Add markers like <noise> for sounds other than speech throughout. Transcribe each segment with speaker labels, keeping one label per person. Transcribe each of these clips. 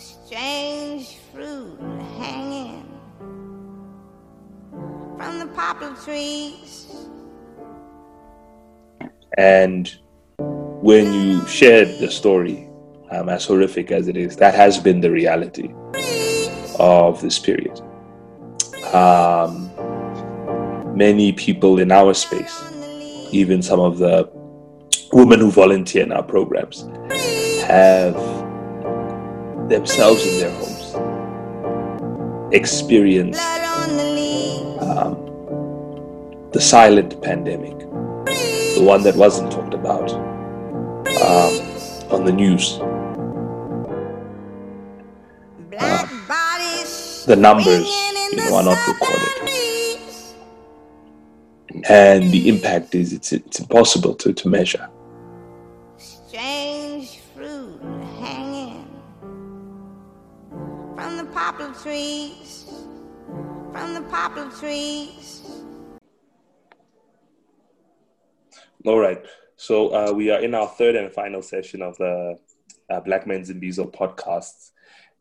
Speaker 1: Strange fruit hanging from the poplar trees.
Speaker 2: And when you shared the story, um, as horrific as it is, that has been the reality of this period. Um, many people in our space, even some of the women who volunteer in our programs, have themselves in their homes experience um, the silent pandemic, the one that wasn't talked about um, on the news. Um, the numbers you know, are not recorded. And the impact is it's, it's impossible to, to measure.
Speaker 1: Trees, from the poplar trees.
Speaker 2: All right. So uh, we are in our third and final session of the uh, Black Men's Imbizo podcasts.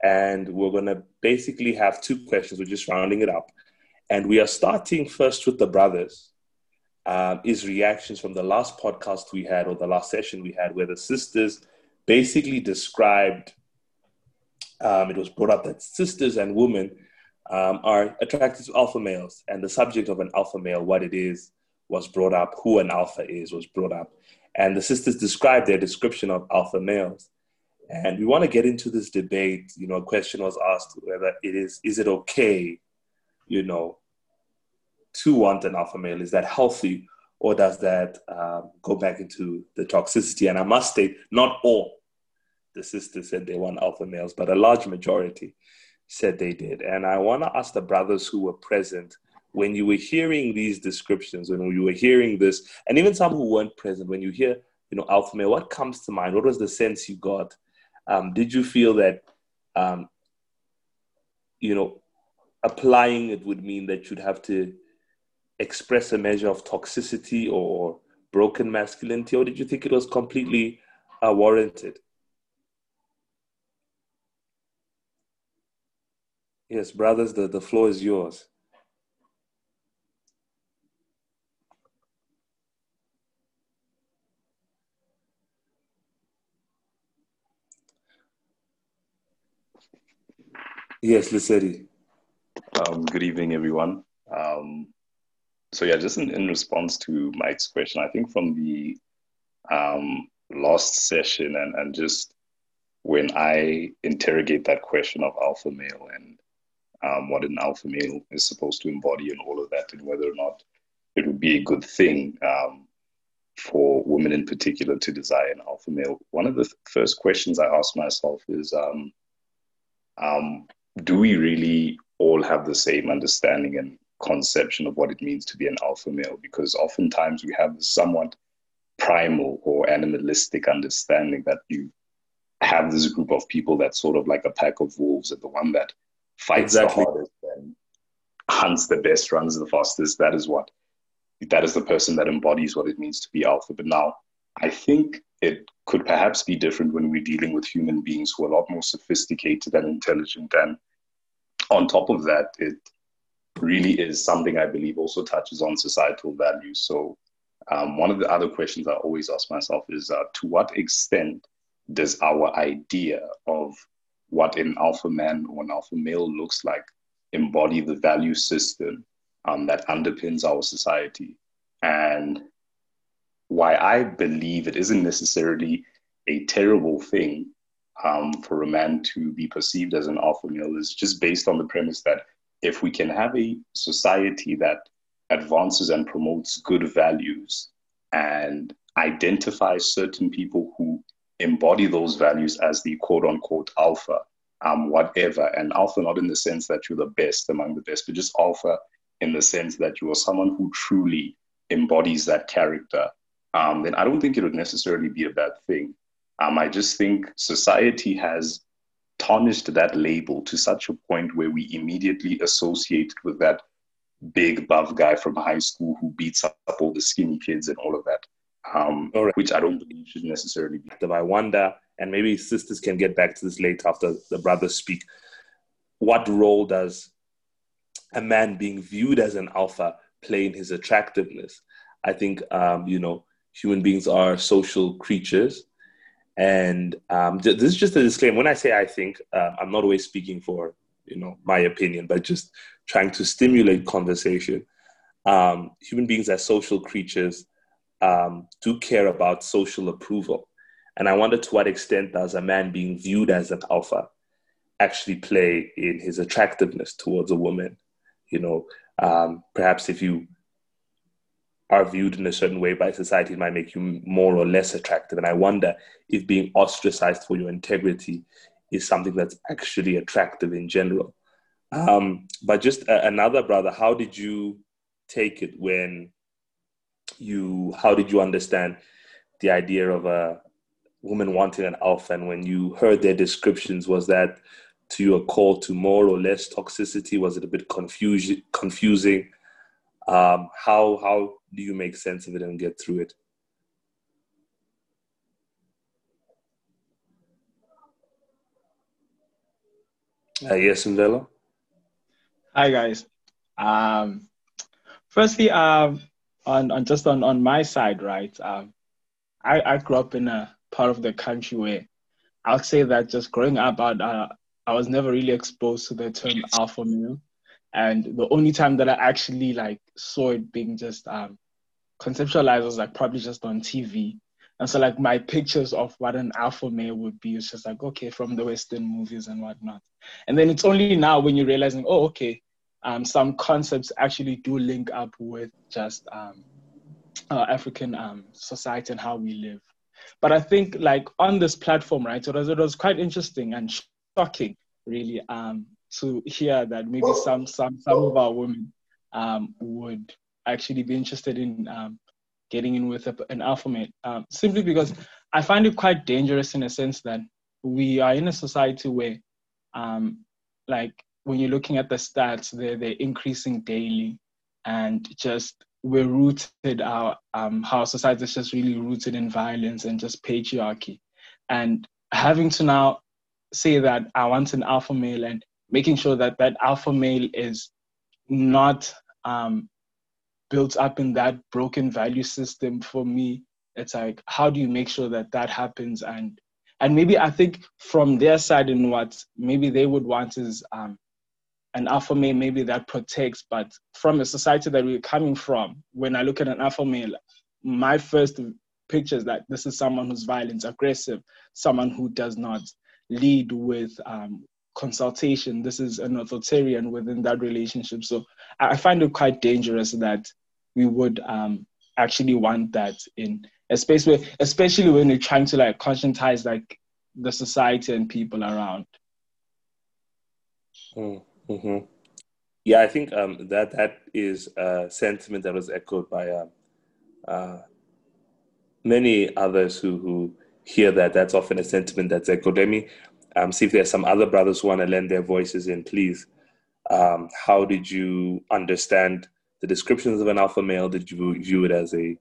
Speaker 2: And we're going to basically have two questions. We're just rounding it up. And we are starting first with the brothers. Um, is reactions from the last podcast we had or the last session we had where the sisters basically described um, it was brought up that sisters and women um, are attracted to alpha males. And the subject of an alpha male what it is was brought up who an alpha is was brought up. And the sisters described their description of alpha males. And we want to get into this debate. You know a question was asked whether it is is it okay you know to want an alpha male? Is that healthy? Or does that um, go back into the toxicity? And i must state not all the sisters said they want alpha males but a large majority said they did. And i want to ask the brothers who were present when you were hearing these descriptions when you were hearing this and even some who weren't present when you hear you know alpha male what comes to mind? What was the sense you got? Um, did you feel that um, you know applying it would mean that you'd have to express a measure of toxicity or broken masculinity or did you think it was completely uh, warranted yes brothers the, the floor is yours Yes, Lesedi.
Speaker 3: Um, good evening, everyone. Um, so yeah, just in, in response to Mike's question, I think from the um, last session and, and just when I interrogate that question of alpha male and um, what an alpha male is supposed to embody and all of that, and whether or not it would be a good thing um, for women in particular to desire an alpha male, one of the th- first questions I ask myself is um, um, do we really all have the same understanding and conception of what it means to be an alpha male? Because oftentimes we have somewhat primal or animalistic understanding that you have this group of people that's sort of like a pack of wolves and the one that fights exactly. the hardest and hunts the best, runs the fastest. That is what that is the person that embodies what it means to be alpha. But now I think it could perhaps be different when we're dealing with human beings who are a lot more sophisticated and intelligent and on top of that, it really is something I believe also touches on societal values. So, um, one of the other questions I always ask myself is uh, to what extent does our idea of what an alpha man or an alpha male looks like embody the value system um, that underpins our society? And why I believe it isn't necessarily a terrible thing um, for a man to be perceived as an alpha male is just based on the premise that if we can have a society that advances and promotes good values and identifies certain people who embody those values as the quote unquote alpha, um, whatever, and alpha not in the sense that you're the best among the best, but just alpha in the sense that you are someone who truly embodies that character, um, then I don't think it would necessarily be a bad thing. Um, I just think society has tarnished that label to such a point where we immediately associate with that big buff guy from high school who beats up all the skinny kids and all of that, um, right. which I don't believe should necessarily be.
Speaker 2: I wonder, and maybe sisters can get back to this later after the brothers speak. What role does a man being viewed as an alpha play in his attractiveness? I think, um, you know, human beings are social creatures. And um, this is just a disclaimer. When I say I think, uh, I'm not always speaking for, you know, my opinion, but just trying to stimulate conversation. Um, human beings are social creatures um, do care about social approval. And I wonder to what extent does a man being viewed as an alpha actually play in his attractiveness towards a woman? You know, um, perhaps if you are viewed in a certain way by society, it might make you more or less attractive. And I wonder if being ostracized for your integrity is something that's actually attractive in general. Um, but just a, another brother, how did you take it when you how did you understand the idea of a woman wanting an alpha? And when you heard their descriptions was that to you a call to more or less toxicity? Was it a bit confusing confusing? Um, how how do you make sense of it and get through it? Uh, yes Mvelo?
Speaker 4: hi guys. Um, firstly um, on, on just on, on my side, right? Um, I, I grew up in a part of the country where I'll say that just growing up, I, uh, I was never really exposed to the term alpha male. And the only time that I actually like saw it being just um, conceptualized was like probably just on TV. And so like my pictures of what an alpha male would be is just like, okay, from the Western movies and whatnot. And then it's only now when you're realizing, oh, okay, um, some concepts actually do link up with just um, uh, African um, society and how we live. But I think like on this platform, right, it was, it was quite interesting and shocking, really, um, to hear that maybe some some some of our women um, would actually be interested in um, getting in with a, an alpha male, um, simply because I find it quite dangerous in a sense that we are in a society where, um, like, when you're looking at the stats, they're, they're increasing daily. And just we're rooted, our, um, how society is just really rooted in violence and just patriarchy. And having to now say that I want an alpha male and making sure that that alpha male is not um, built up in that broken value system for me it's like how do you make sure that that happens and and maybe i think from their side and what maybe they would want is um, an alpha male maybe that protects, but from a society that we're coming from, when I look at an alpha male, my first picture is that this is someone who's violent, aggressive, someone who does not lead with um, consultation. This is an authoritarian within that relationship. So I find it quite dangerous that we would um, actually want that in a space where, especially when you're trying to like conscientize like the society and people around.
Speaker 2: Mm. Mm-hmm. Yeah, I think um, that that is a sentiment that was echoed by uh, uh, many others who, who hear that. That's often a sentiment that's echoed. Let me um, see if there's some other brothers who want to lend their voices in, please. Um, how did you understand the descriptions of an alpha male? Did you view it as a,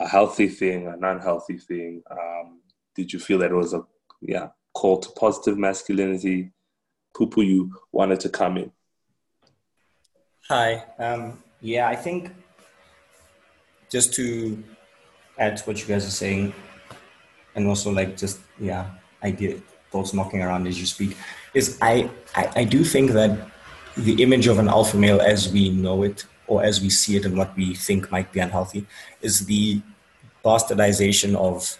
Speaker 2: a healthy thing, an unhealthy thing? Um, did you feel that it was a yeah call to positive masculinity? Pupu, you wanted to come in.
Speaker 5: Hi. Um, yeah, I think just to add to what you guys are saying, and also like just yeah, idea thoughts knocking around as you speak, is I, I I do think that the image of an alpha male as we know it or as we see it and what we think might be unhealthy is the bastardization of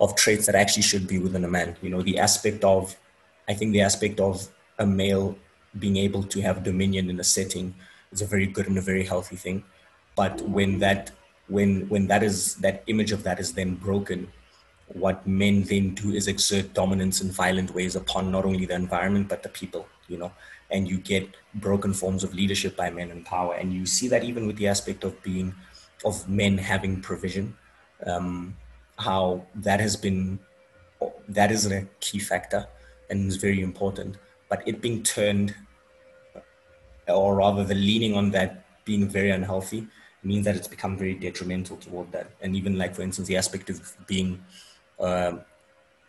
Speaker 5: of traits that actually should be within a man. You know, the aspect of I think the aspect of a male being able to have dominion in a setting is a very good and a very healthy thing. But when that when when that is that image of that is then broken, what men then do is exert dominance in violent ways upon not only the environment but the people, you know, and you get broken forms of leadership by men in power. And you see that even with the aspect of being of men having provision, um, how that has been that is a key factor and is very important. But it being turned, or rather the leaning on that being very unhealthy, means that it's become very detrimental toward that. And even like, for instance, the aspect of being uh,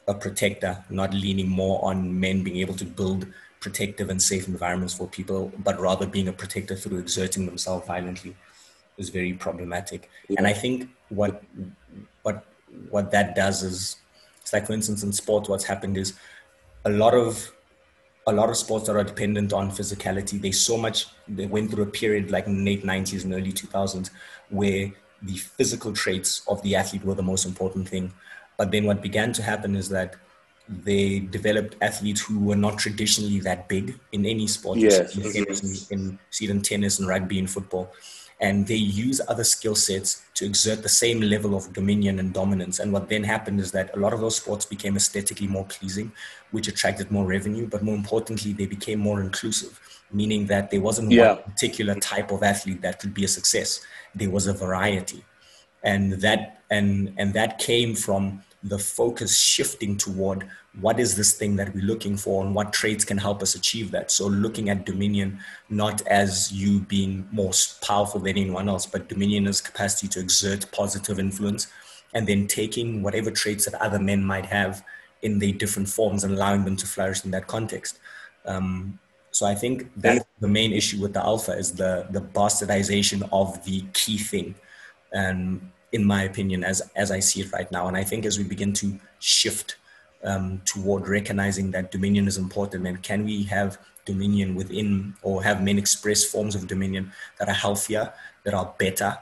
Speaker 5: a protector, not leaning more on men being able to build protective and safe environments for people, but rather being a protector through exerting themselves violently is very problematic. Yeah. And I think what what what that does is it's like for instance in sports what's happened is a lot of a lot of sports that are dependent on physicality they so much they went through a period like in late 90s and early 2000s where the physical traits of the athlete were the most important thing but then what began to happen is that they developed athletes who were not traditionally that big in any sport.
Speaker 2: Yes.
Speaker 5: In, in, in tennis and rugby and football. And they use other skill sets to exert the same level of dominion and dominance. And what then happened is that a lot of those sports became aesthetically more pleasing, which attracted more revenue. But more importantly, they became more inclusive, meaning that there wasn't yeah. one particular type of athlete that could be a success. There was a variety. And that and and that came from the focus shifting toward what is this thing that we're looking for and what traits can help us achieve that. So looking at Dominion not as you being more powerful than anyone else, but Dominion as capacity to exert positive influence and then taking whatever traits that other men might have in their different forms and allowing them to flourish in that context. Um, so I think that's the main issue with the alpha is the the bastardization of the key thing. And in my opinion, as as I see it right now. And I think as we begin to shift um, toward recognizing that dominion is important, and can we have dominion within or have men express forms of dominion that are healthier, that are better,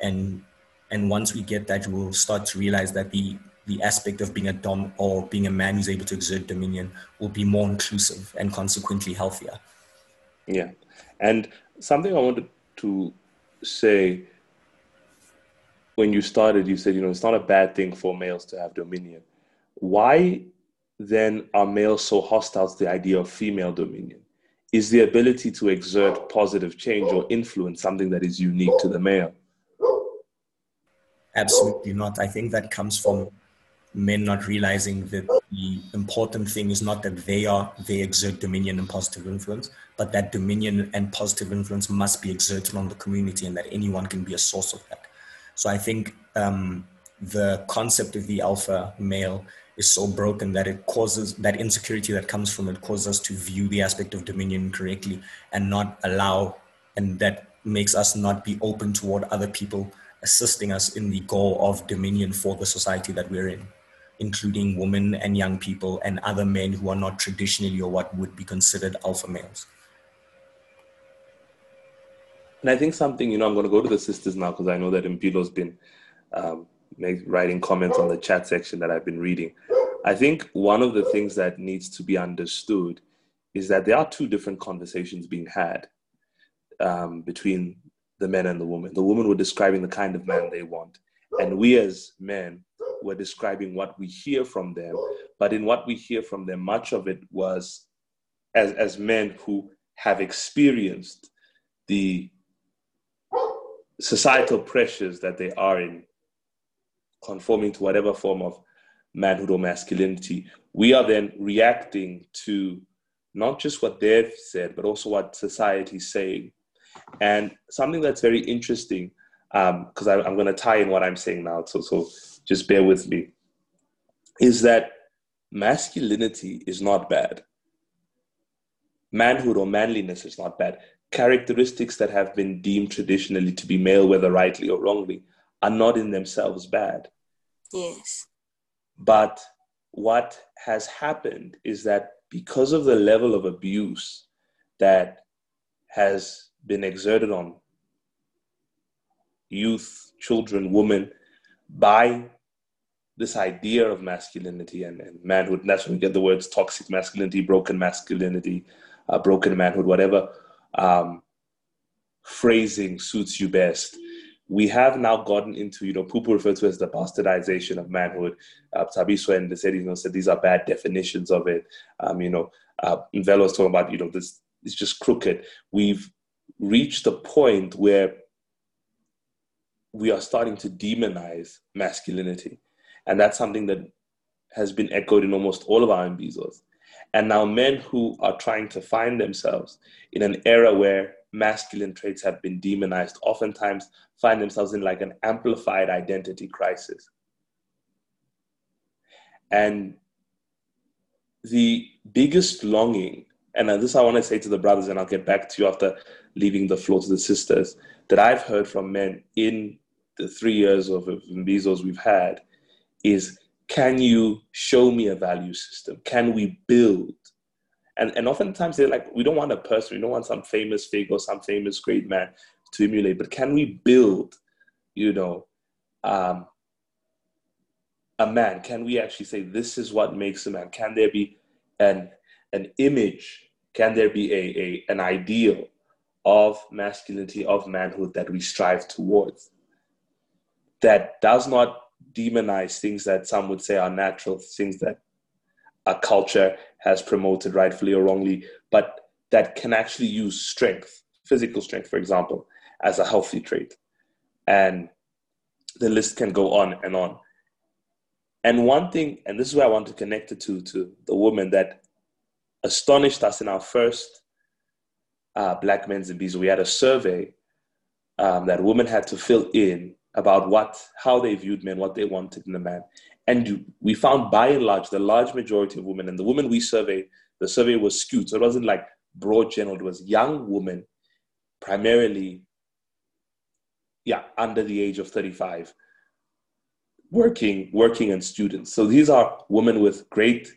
Speaker 5: and and once we get that, we'll start to realize that the the aspect of being a dom or being a man who's able to exert dominion will be more inclusive and consequently healthier.
Speaker 2: Yeah, and something I wanted to say when you started, you said, you know, it's not a bad thing for males to have dominion. Why then are males so hostile to the idea of female dominion? Is the ability to exert positive change or influence something that is unique to the male?
Speaker 5: Absolutely not. I think that comes from men not realizing that the important thing is not that they are they exert dominion and positive influence, but that dominion and positive influence must be exerted on the community and that anyone can be a source of that. So I think um, the concept of the alpha male is so broken that it causes that insecurity that comes from it causes us to view the aspect of dominion correctly and not allow, and that makes us not be open toward other people assisting us in the goal of dominion for the society that we're in, including women and young people and other men who are not traditionally or what would be considered alpha males.
Speaker 2: And I think something, you know, I'm going to go to the sisters now because I know that Mpilo's been um, make, writing comments on the chat section that I've been reading. I think one of the things that needs to be understood is that there are two different conversations being had um, between the men and the woman. The women were describing the kind of man they want, and we as men were describing what we hear from them. But in what we hear from them, much of it was as, as men who have experienced the societal pressures that they are in, conforming to whatever form of manhood or masculinity, we are then reacting to not just what they've said, but also what society's saying. And something that's very interesting, because um, I'm going to tie in what I'm saying now, so, so just bear with me, is that masculinity is not bad. Manhood or manliness is not bad characteristics that have been deemed traditionally to be male, whether rightly or wrongly, are not in themselves bad.
Speaker 1: Yes.
Speaker 2: But what has happened is that because of the level of abuse that has been exerted on youth, children, women by this idea of masculinity and, and manhood, and that's when we get the words toxic masculinity, broken masculinity, uh, broken manhood, whatever um, phrasing suits you best. We have now gotten into, you know, people refer to as the bastardization of manhood. Uh, Thabiso and said, you know, said these are bad definitions of it. Um, you know, uh, Mvelo was talking about, you know, this is just crooked. We've reached a point where we are starting to demonize masculinity. And that's something that has been echoed in almost all of our Imbizos. And now men who are trying to find themselves in an era where masculine traits have been demonized oftentimes find themselves in like an amplified identity crisis. And the biggest longing, and this I want to say to the brothers, and I'll get back to you after leaving the floor to the sisters, that I've heard from men in the three years of Imbizos we've had is can you show me a value system? Can we build? And, and oftentimes they're like, we don't want a person, we don't want some famous figure or some famous great man to emulate, but can we build, you know, um, a man? Can we actually say this is what makes a man? Can there be an an image? Can there be a, a an ideal of masculinity, of manhood that we strive towards? That does not demonize things that some would say are natural, things that a culture has promoted rightfully or wrongly, but that can actually use strength, physical strength, for example, as a healthy trait. And the list can go on and on. And one thing, and this is where I want to connect it to, to the woman that astonished us in our first uh, Black Men's Imbizo, We had a survey um, that women had to fill in about what, how they viewed men, what they wanted in a man. And we found by and large, the large majority of women, and the women we surveyed, the survey was skewed. So it wasn't like broad general, it was young women, primarily, yeah, under the age of 35 working working and students so these are women with great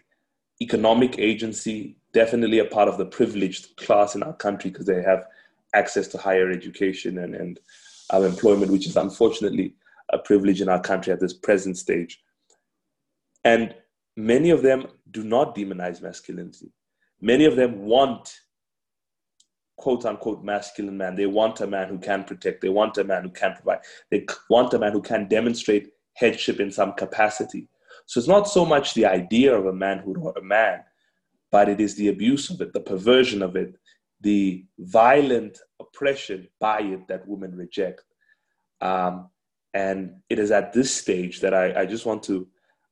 Speaker 2: economic agency definitely a part of the privileged class in our country because they have access to higher education and, and um, employment which is unfortunately a privilege in our country at this present stage. And many of them do not demonize masculinity. Many of them want quote unquote masculine man. They want a man who can protect. They want a man who can provide. They want a man who can demonstrate headship in some capacity. So it's not so much the idea of a manhood or a man, but it is the abuse of it, the perversion of it, the violent oppression by it that women reject. Um, and it is at this stage that I, I just want to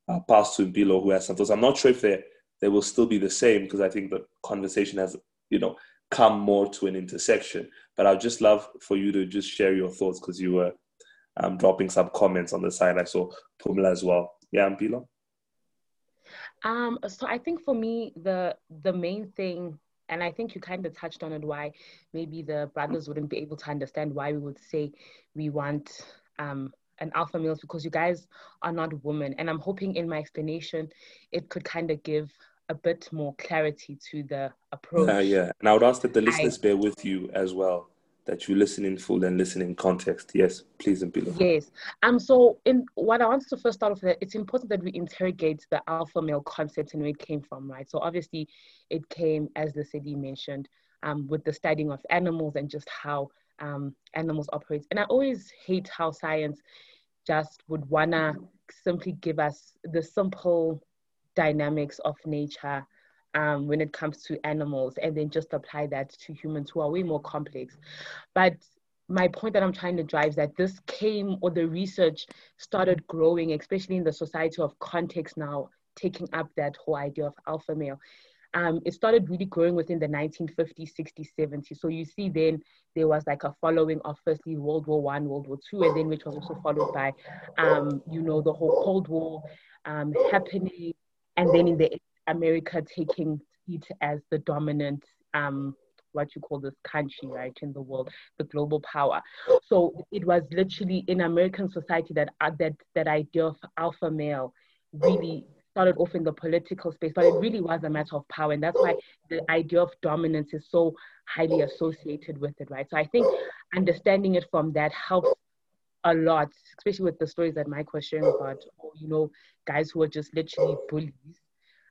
Speaker 2: uh, pass to Mpilo, who has some thoughts. I'm not sure if they they will still be the same because I think the conversation has, you know, come more to an intersection. But I'd just love for you to just share your thoughts because you were um, dropping some comments on the side. I saw Pumla as well. Yeah, Mpilo?
Speaker 6: Um, so I think for me, the the main thing, and I think you kind of touched on it, why maybe the brothers wouldn't be able to understand why we would say we want um, an alpha male because you guys are not women. And I'm hoping in my explanation, it could kind of give a bit more clarity to the approach.
Speaker 2: Uh, yeah, and I would ask that the listeners I, bear with you as well that you listen in full and listen in context. Yes, please Mpilo.
Speaker 6: Yes. Um. So, in what I want to first start off with, it's important that we interrogate the alpha male concept and where it came from, right? So, obviously, it came as Lesedi mentioned, um, with the studying of animals and just how um animals operate. And I always hate how science just would wanna simply give us the simple dynamics of nature um, when it comes to animals and then just apply that to humans who are way more complex. But my point that I'm trying to drive is that this came or the research started growing, especially in the society of context now, taking up that whole idea of alpha male. Um, it started really growing within the 1950s, 60s, 70s. So you see, then there was like a following of firstly World War One, World War Two, and then which was also followed by, um, you know, the whole Cold War um, happening, and then in the America taking it as the dominant um, what you call this country, right, in the world, the global power. So it was literally in American society that uh, that that idea of alpha male really started off in the political space, but it really was a matter of power, and that's why the idea of dominance is so highly associated with it, right? So I think understanding it from that helps a lot, especially with the stories that Mike was sharing about, you know, guys who are just literally bullies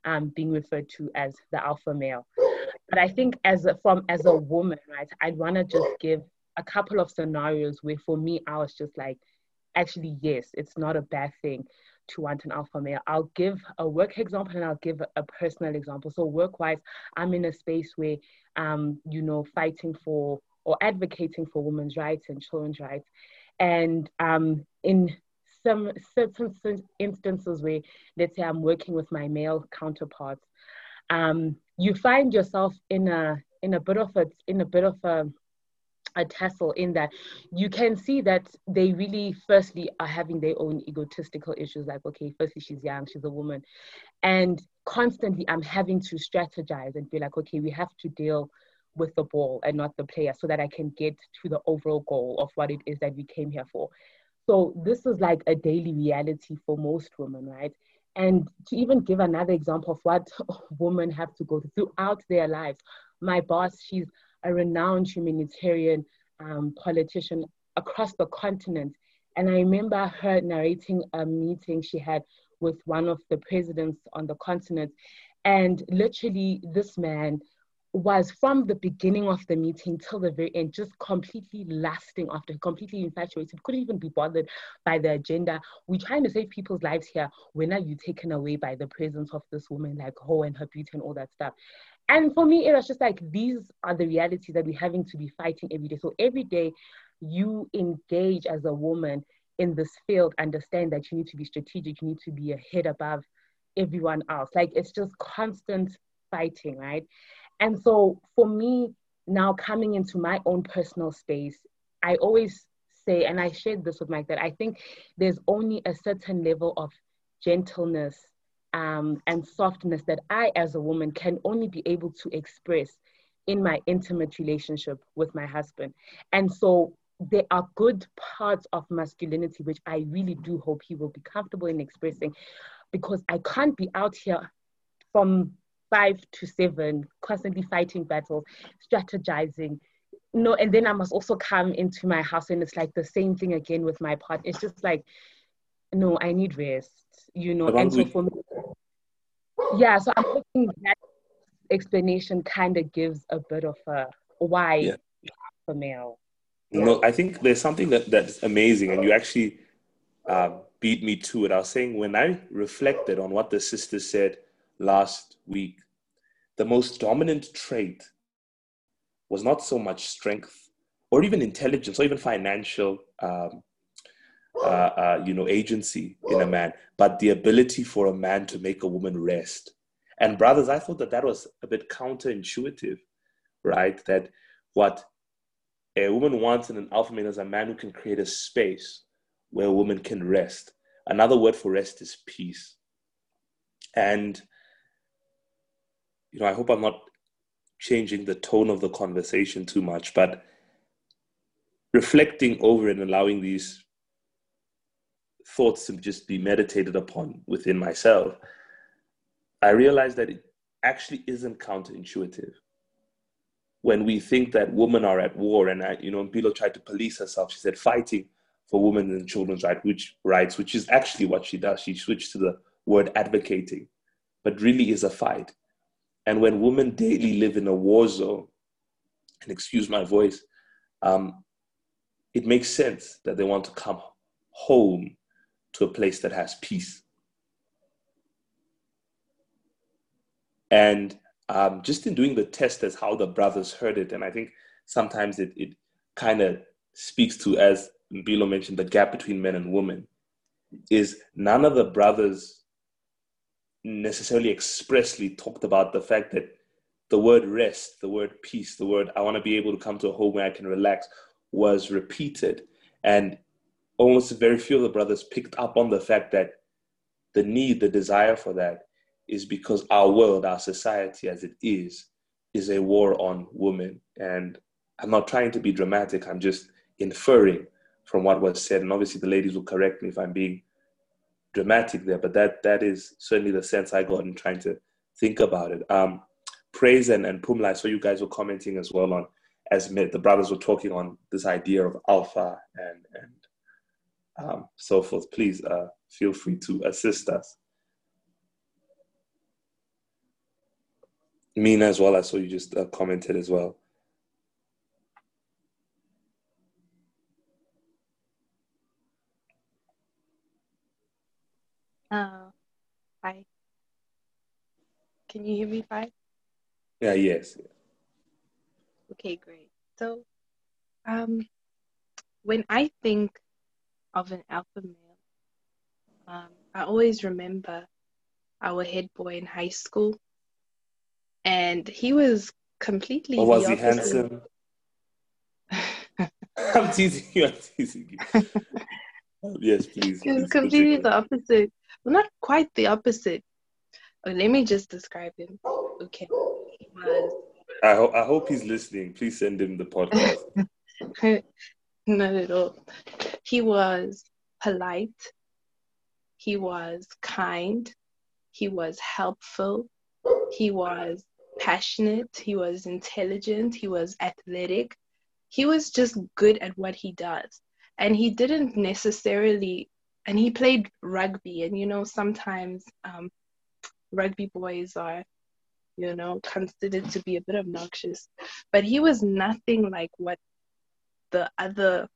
Speaker 6: um, being referred to as the alpha male. But I think as a, from as a woman, right, I'd want to just give a couple of scenarios where for me I was just like, actually yes, it's not a bad thing to want an alpha male. I'll give a work example and I'll give a personal example. So work-wise, I'm in a space where, um, you know, fighting for or advocating for women's rights and children's rights. And um, in some certain instances where, let's say, I'm working with my male counterparts, um, you find yourself in a in a bit of a in a bit of a a tussle in that you can see that they really firstly are having their own egotistical issues like okay firstly she's young she's a woman and constantly i'm having to strategize and be like okay we have to deal with the ball and not the player so that i can get to the overall goal of what it is that we came here for so this is like a daily reality for most women right and to even give another example of what <laughs> women have to go through throughout their lives my boss she's a renowned humanitarian um, politician across the continent. And I remember her narrating a meeting she had with one of the presidents on the continent. And literally, this man was from the beginning of the meeting till the very end, just completely lasting after, completely infatuated, couldn't even be bothered by the agenda. We're trying to save people's lives here. When are you taken away by the presence of this woman, like Ho and her beauty and all that stuff? And for me, it was just like these are the realities that we're having to be fighting every day. So every day you engage as a woman in this field, understand that you need to be strategic, you need to be ahead above everyone else. Like it's just constant fighting, right? And so for me, now coming into my own personal space, I always say, and I shared this with Mike, that I think there's only a certain level of gentleness um, and softness that I, as a woman, can only be able to express in my intimate relationship with my husband. And so there are good parts of masculinity which I really do hope he will be comfortable in expressing because I can't be out here from five to seven, constantly fighting battles, strategizing. No, and then I must also come into my house and it's like the same thing again with my part. It's just like, no, I need rest, you know. and so for me, yeah, so I'm hoping that explanation kind of gives a bit of a why yeah. for male.
Speaker 2: No, I think there's something that, that's amazing, and you actually uh, beat me to it. I was saying when I reflected on what the sister said last week, the most dominant trait was not so much strength or even intelligence or even financial um, uh, uh, you know, agency in a man, but the ability for a man to make a woman rest. And brothers, I thought that that was a bit counterintuitive, right? That what a woman wants in an alpha male is a man who can create a space where a woman can rest. Another word for rest is peace. And you know, I hope I'm not changing the tone of the conversation too much, but reflecting over and allowing these thoughts to just be meditated upon within myself, I realized that it actually isn't counterintuitive. When we think that women are at war, and I, you know, Mpilo tried to police herself, she said fighting for women and children's right, which, rights, which is actually what she does. She switched to the word advocating, but really is a fight. And when women daily live in a war zone, and excuse my voice, um, it makes sense that they want to come home to a place that has peace. And um, just in doing the test as how the brothers heard it, and I think sometimes it, it kind of speaks to, as Mpilo mentioned, the gap between men and women, is none of the brothers necessarily expressly talked about the fact that the word rest, the word peace, the word I want to be able to come to a home where I can relax was repeated. And almost very few of the brothers picked up on the fact that the need, the desire for that is because our world, our society as it is, is a war on women. And I'm not trying to be dramatic, I'm just inferring from what was said. And obviously, the ladies will correct me if I'm being dramatic there, but that, that is certainly the sense I got in trying to think about it. Um, praise and, and Pumla, I saw you guys were commenting as well on, as the brothers were talking on this idea of alpha and, and um, so forth, please uh, feel free to assist us. Mina as well, I saw you just uh, commented as well.
Speaker 7: Uh, hi. Can you hear me fine?
Speaker 2: Yeah, yes.
Speaker 7: Okay, great. So, um, when I think of an alpha male. Um, I always remember our head boy in high school, and he was completely.
Speaker 2: Or was he handsome? <laughs> <laughs> I'm teasing you. I'm teasing you. Um, <laughs> yes, please.
Speaker 7: He was completely the opposite. Well, not quite the opposite. Oh, let me just describe him. Okay.
Speaker 2: I, ho- I hope he's listening. Please send him the podcast. <laughs>
Speaker 7: not at all. He was polite. He was kind. He was helpful. He was passionate. He was intelligent. He was athletic. He was just good at what he does. And he didn't necessarily, and he played rugby. And you know, sometimes um, rugby boys are, you know, considered to be a bit obnoxious. But he was nothing like what the other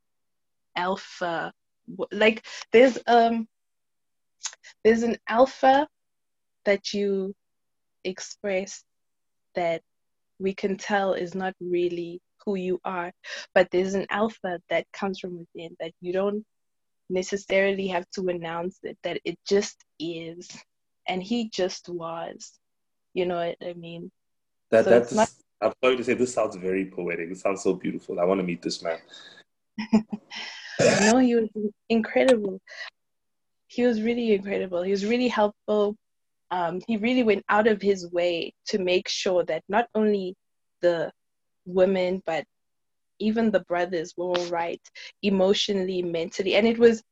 Speaker 7: alpha like there's um there's an alpha that you express that we can tell is not really who you are but there's an alpha that comes from within that you don't necessarily have to announce it that it just is and he just was you know what i mean
Speaker 2: That
Speaker 7: So
Speaker 2: that's.
Speaker 7: not-
Speaker 2: I'm sorry to say, this sounds very poetic. It sounds so beautiful. I want to meet this man. <laughs>
Speaker 7: no, he was incredible. He was really incredible. He was really helpful. Um, he really went out of his way to make sure that not only the women, but even the brothers were all right emotionally, mentally. And it was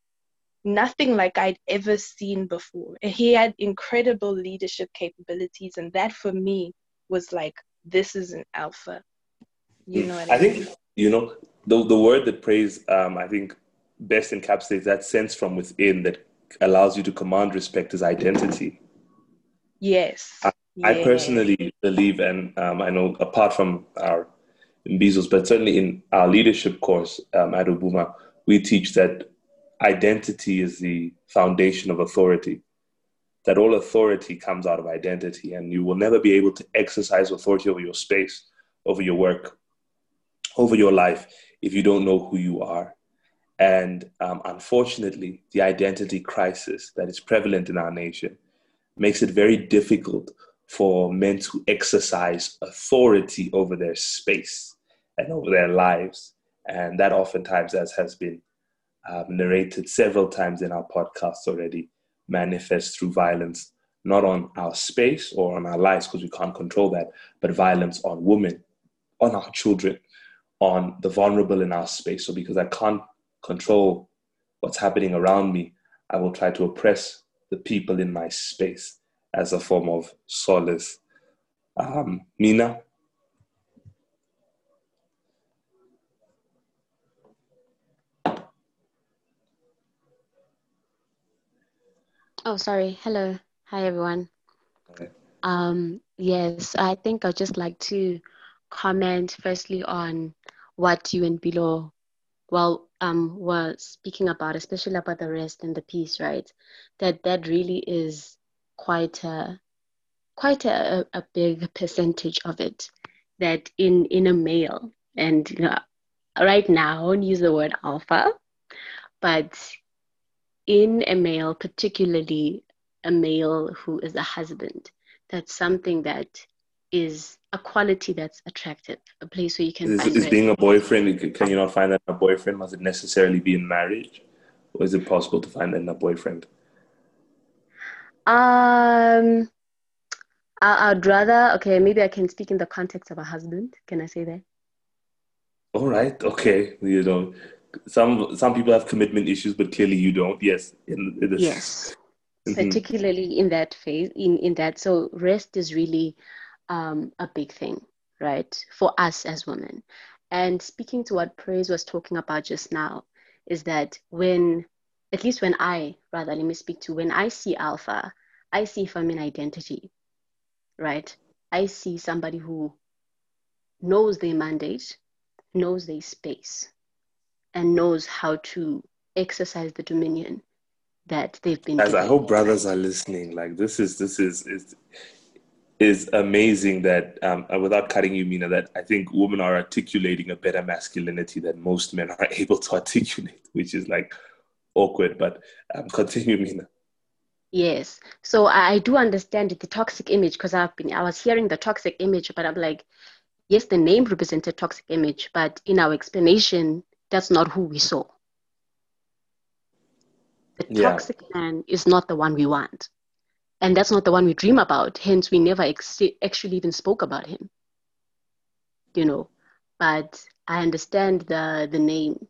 Speaker 7: nothing like I'd ever seen before. And he had incredible leadership capabilities. And that for me was like, this is an alpha. You know I,
Speaker 2: I think you know the the word that praise. Um, I think best encapsulates that sense from within that allows you to command respect is identity.
Speaker 7: Yes.
Speaker 2: I
Speaker 7: Yeah.
Speaker 2: personally believe, and um, I know apart from our Imbizos, but certainly in our leadership course um, at Ubuma, we teach that identity is the foundation of authority. That all authority comes out of identity, and you will never be able to exercise authority over your space, over your work, over your life if you don't know who you are. And um, unfortunately, the identity crisis that is prevalent in our nation makes it very difficult for men to exercise authority over their space and over their lives. And that oftentimes, as has been um, narrated several times in our podcast already, manifests through violence, not on our space or on our lives, because we can't control that, but violence on women, on our children, on the vulnerable in our space. So, because I can't control what's happening around me, I will try to oppress the people in my space as a form of solace. Um, Mina,
Speaker 8: Oh, sorry. Hello. Hi, everyone.
Speaker 2: Hi.
Speaker 8: Um, yes, I think I'd just like to comment firstly on what you and Mpilo, well, um, were speaking about, especially about the rest and the peace, right? That that really is quite a quite a, a big percentage of it. That in in a male, and you know, right now I won't use the word alpha, but in a male, particularly a male who is a husband, that's something that is a quality that's attractive, a place where you can
Speaker 2: is, is being a boyfriend, can oh. you not find that in a boyfriend? Must it necessarily be in marriage? Or is it possible to find that in a boyfriend?
Speaker 8: Um, I, I'd rather, okay, maybe I can speak in the context of a husband. Can I say that?
Speaker 2: All right, okay. You know, some some people have commitment issues, but clearly you don't. Yes, in, in this-
Speaker 8: Yes.
Speaker 2: Mhm.
Speaker 8: particularly in that phase in in that so rest is really um, a big thing right for us as women and speaking to what praise was talking about just now is that when at least when i rather let me speak to when i see alpha i see feminine identity right i see somebody who knows their mandate knows their space and knows how to exercise the dominion that they've been
Speaker 2: Guys, I hope brothers are listening. Like this is this is is is amazing that um, without cutting you, Mina, that I think women are articulating a better masculinity than most men are <laughs> able to articulate, which is like awkward. But um, <laughs> continue, Mina.
Speaker 8: Yes. So I do understand the toxic image because I've been I was hearing the toxic image, but I'm like, yes, the name represented toxic image, but in our explanation that's not who we saw. The
Speaker 2: Yeah.
Speaker 8: toxic man is not the one we want. And that's not the one we dream about. Hence, we never ex- actually even spoke about him. You know, but I understand the, the name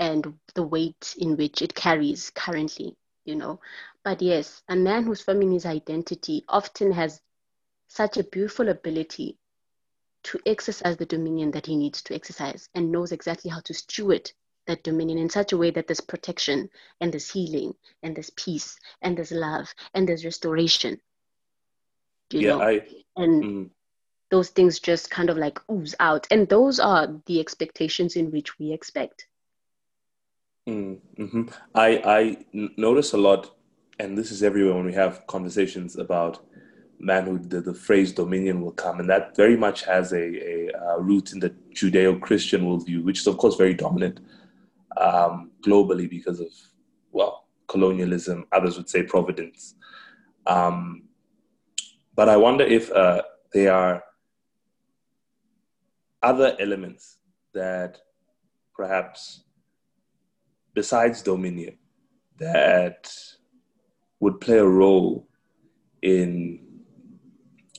Speaker 8: and the weight in which it carries currently, you know. But yes, a man who's firm in his identity often has such a beautiful ability to exercise the dominion that he needs to exercise and knows exactly how to steward that dominion in such a way that there's protection and there's healing and there's peace and there's love and there's restoration. You
Speaker 2: yeah,
Speaker 8: know,
Speaker 2: I
Speaker 8: and
Speaker 2: mm,
Speaker 8: those things just kind of like ooze out. And those are the expectations in which we expect.
Speaker 2: Mm, hmm I I notice a lot, and this is everywhere when we have conversations about manhood. The, the phrase dominion will come, and that very much has a, a, uh root in the Judeo-Christian worldview, which is of course very dominant um, globally because of well colonialism. Others would say providence. Um, but I wonder if uh, there are other elements that perhaps besides dominion that would play a role in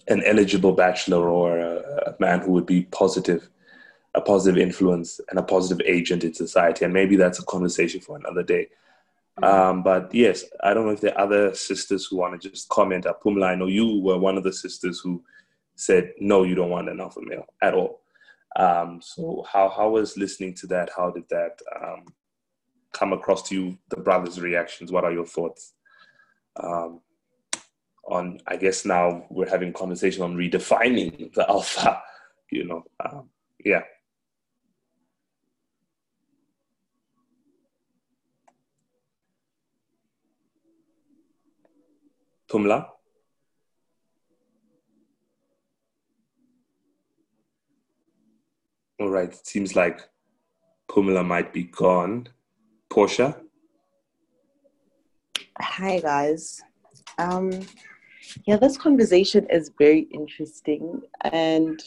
Speaker 2: an eligible bachelor or a, a man who would be positive a positive influence and a positive agent in society. And maybe that's a conversation for another day. Um, but yes i don't know if there are other sisters who want to just comment. Pumla i know you were one of the sisters who said no you don't want an alpha male at all. Um, so how, how was listening to that? How did that um, come across to you the brothers reactions what are your thoughts? Um, on i guess now we're having conversation on redefining the alpha <laughs> you know um, yeah. Pumla all right it seems like pumla might be gone portia
Speaker 9: Hi guys. Um, yeah, this conversation is very interesting, and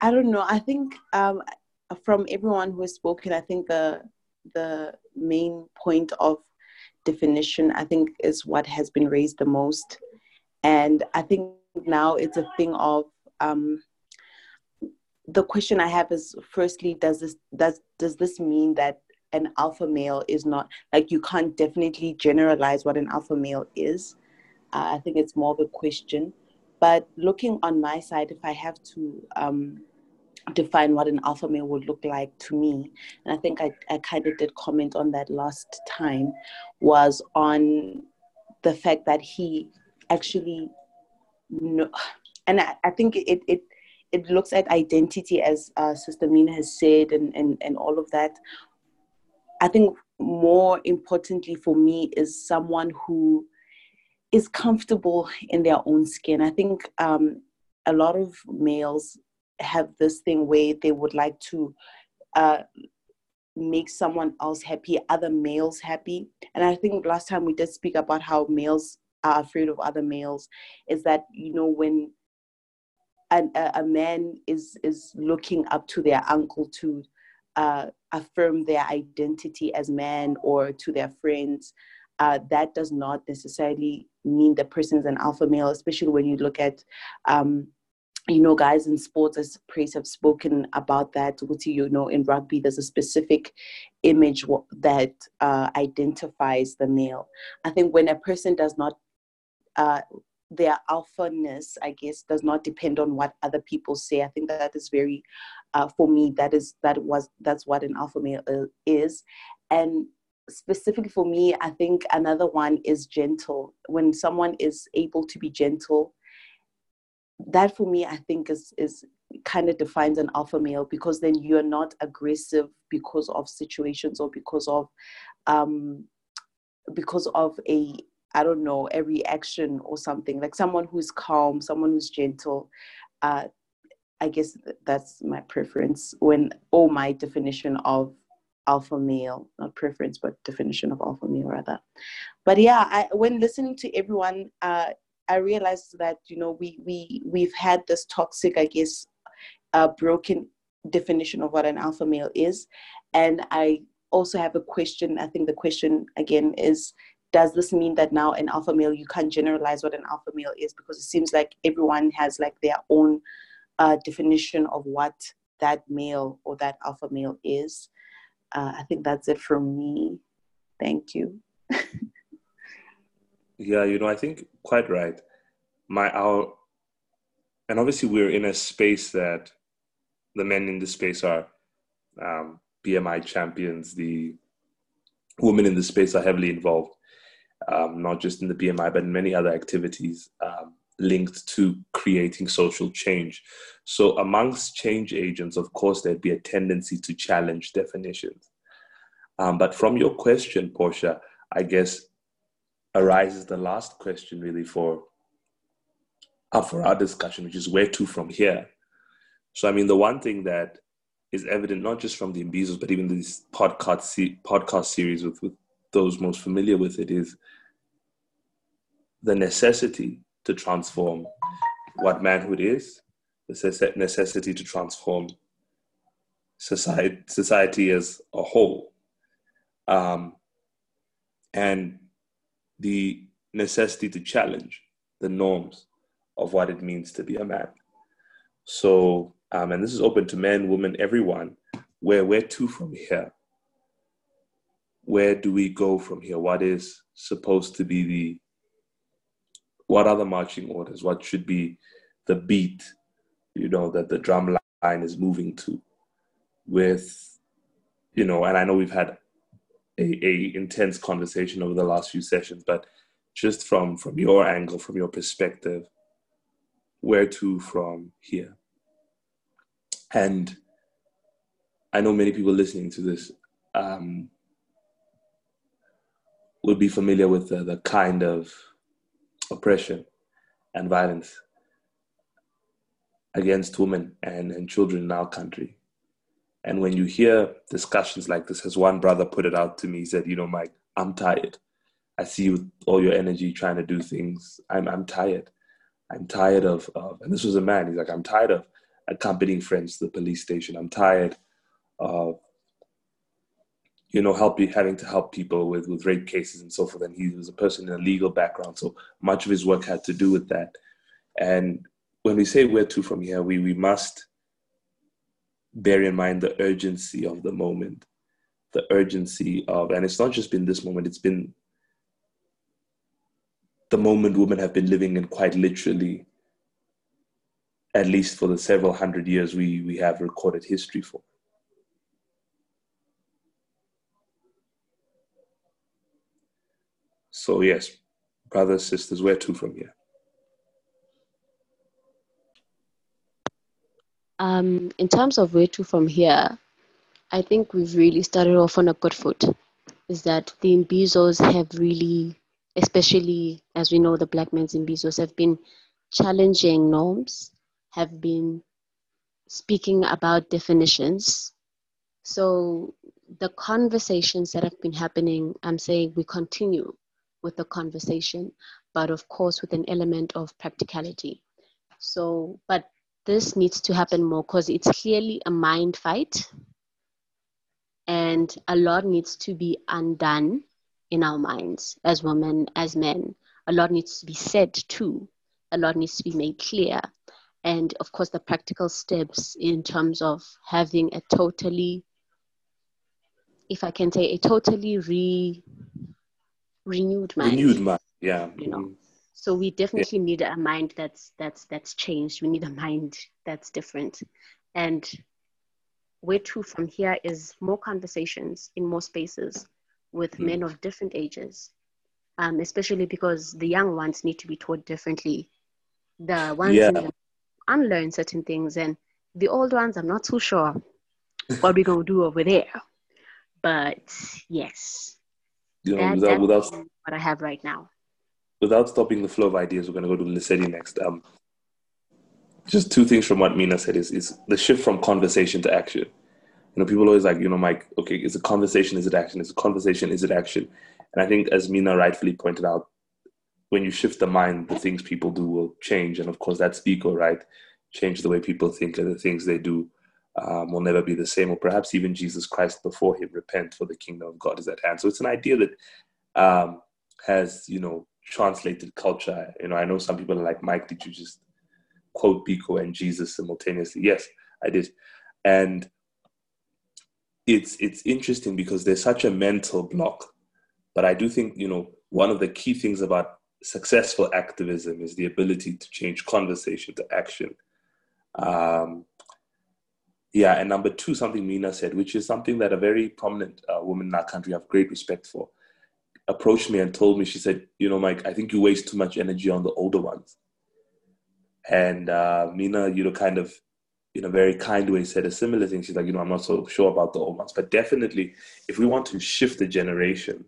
Speaker 9: I don't know. I think um, from everyone who has spoken, I think the the main point of definition, I think, is what has been raised the most, and I think now it's a thing of um, the question I have is: firstly, does this does does this mean that an alpha male is not like you can't definitely generalize what an alpha male is. Uh, I think it's more of a question. But looking on my side, if I have to um, define what an alpha male would look like to me, and I think I, I kind of did comment on that last time, was on the fact that he actually, know, and I, I think it, it, it looks at identity as uh, Sister Mina has said and, and, and all of that I think more importantly for me is someone who is comfortable in their own skin. I think um, a lot of males have this thing where they would like to uh, make someone else happy, other males happy. And I think last time we did speak about how males are afraid of other males, is that, you know, when a, a man is is looking up to their uncle to uh, affirm their identity as man or to their friends, uh, that does not necessarily mean the person's an alpha male, especially when you look at, um, you know, guys in sports, as Praise have spoken about that. You know, in rugby, there's a specific image that uh, identifies the male. I think when a person does not uh, their alphaness, I guess, does not depend on what other people say. I think that, is very, uh, for me, that is that was that's what an alpha male uh, is, and specifically for me, I think another one is gentle. When someone is able to be gentle, that for me, I think is is kind of defines an alpha male because then you're not aggressive because of situations or because of um, because of a I don't know, a reaction or something, like someone who's calm, someone who's gentle. Uh, I guess that's my preference when, or my definition of alpha male, not preference, but definition of alpha male rather. But yeah, I, when listening to everyone, uh, I realized that, you know, we, we, we've had this toxic, I guess, uh, broken definition of what an alpha male is. And I also have a question. I think the question again is does this mean that now an alpha male you can't generalize what an alpha male is? Because it seems like everyone has like their own uh, definition of what that male or that alpha male is. Uh, i think that's it from me. Thank you. <laughs>
Speaker 2: Yeah you know i think quite right. My our and obviously we're in a space that the men in the space are um, bmi champions. The women in the space are heavily involved um, not just in the BMI, but in many other activities um, linked to creating social change. So, amongst change agents, of course, there'd be a tendency to challenge definitions. Um, but from your question, Portia, I guess arises the last question really for uh, for our discussion, which is where to from here. So, I mean, the one thing that is evident not just from the Imbizos, but even this podcast podcast series with, with those most familiar with it is the necessity to transform what manhood is, the necessity to transform society, society as a whole, um, and the necessity to challenge the norms of what it means to be a man. So, um, and this is open to men, women, everyone. Where where to from here? Where do we go from here? What is supposed to be the, what are the marching orders? What should be the beat, you know, that the drum line is moving to with, you know, and I know we've had a, a intense conversation over the last few sessions, but just from, from your angle, from your perspective, where to from here? And I know many people listening to this um, would be familiar with the, the kind of oppression and violence against women and, and children in our country. And when you hear discussions like this, as one brother put it out to me, he said, You know, Mike, I'm tired. I see you with all your energy trying to do things. I'm, I'm tired. I'm tired of, of, and this was a man, he's like, I'm tired of accompanying friends to the police station. I'm tired of you know, help having to help people with, with rape cases and so forth. And he was a person in a legal background, so much of his work had to do with that. And when we say where to from here, we, we must bear in mind the urgency of the moment, the urgency of, and it's not just been this moment, it's been the moment women have been living in quite literally, at least for the several hundred years we, we have recorded history for. So, yes, brothers, sisters, where to from here?
Speaker 8: Um, in terms of where to from here, I think we've really started off on a good foot. Is that the Imbizos have really, especially as we know, the black men's Imbizos have been challenging norms, have been speaking about definitions. So the conversations that have been happening, I'm saying we continue with the conversation, but of course with an element of practicality. So, but this needs to happen more because it's clearly a mind fight and a lot needs to be undone in our minds as women, as men. A lot needs to be said too. A lot needs to be made clear. And of course, the practical steps in terms of having a totally, if I can say, a totally re renewed mind.
Speaker 2: Renewed mind, yeah.
Speaker 8: You know. So we definitely yeah. need a mind that's that's that's changed. We need a mind that's different. And where to from here is more conversations in more spaces with mm. men of different ages. Um, especially because the young ones need to be taught differently. The ones yeah. the, unlearn certain things and the old ones I'm not too sure what we're gonna do over there. But yes,
Speaker 2: you know, without, without
Speaker 8: what I have right now.
Speaker 2: Without stopping the flow of ideas, we're going to go to Lesedi next. Um, just two things from what Mina said is, is the shift from conversation to action. You know, people always like, you know, Mike, okay, is a conversation, is it action? Is a conversation, is it action? And I think, as Mina rightfully pointed out, when you shift the mind, the things people do will change. And of course, that's Biko, right? Change the way people think and the things they do um, will never be the same, or perhaps even Jesus Christ before him, repent for the kingdom of God is at hand. So it's an idea that um, has, you know, translated culture. You know, I know some people are like, Mike, did you just quote Biko and Jesus simultaneously? Yes, I did. And it's it's interesting because there's such a mental block. But I do think, you know, one of the key things about successful activism is the ability to change conversation to action. Um, yeah, and number two, something Mina said, which is something that a very prominent uh, woman in our country have great respect for, approached me and told me, she said, you know, Mike, I think you waste too much energy on the older ones. And uh, Mina, you know, kind of in a very kind way said a similar thing. She's like, you know, I'm not so sure about the old ones, but definitely if we want to shift the generation,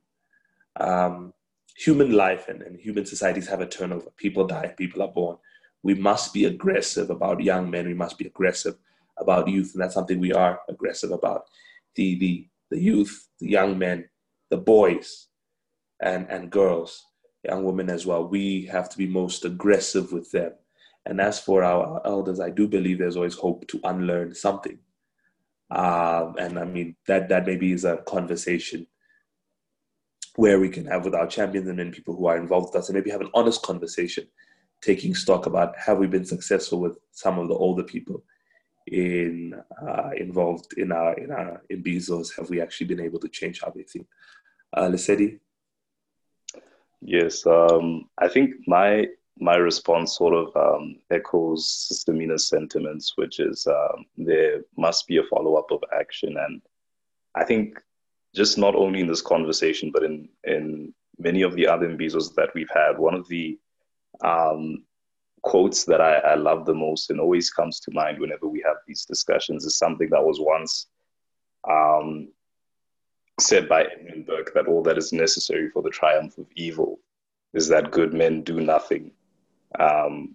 Speaker 2: um, human life and, and human societies have a turnover. People die, people are born. We must be aggressive about young men. We must be aggressive about youth, and that's something we are aggressive about. The the the youth, the young men, the boys, and and girls, young women as well. We have to be most aggressive with them. And as for our elders, I do believe there's always hope to unlearn something. Um, and I mean that that maybe is a conversation where we can have with our champions and then people who are involved with us and maybe have an honest conversation, taking stock about have we been successful with some of the older people in uh, involved in our in our Imbizos? Have we actually been able to change how they think? Uh?
Speaker 3: Yes, um, I think my my response sort of um, echoes Sister Mina's sentiments, which is um, there must be a follow up of action, and I think just not only in this conversation, but in in many of the other Imbizos that we've had, one of the um, quotes that I, I, love the most and always comes to mind whenever we have these discussions is something that was once um, said by Edmund Burke that all that is necessary for the triumph of evil is that good men do nothing. Um,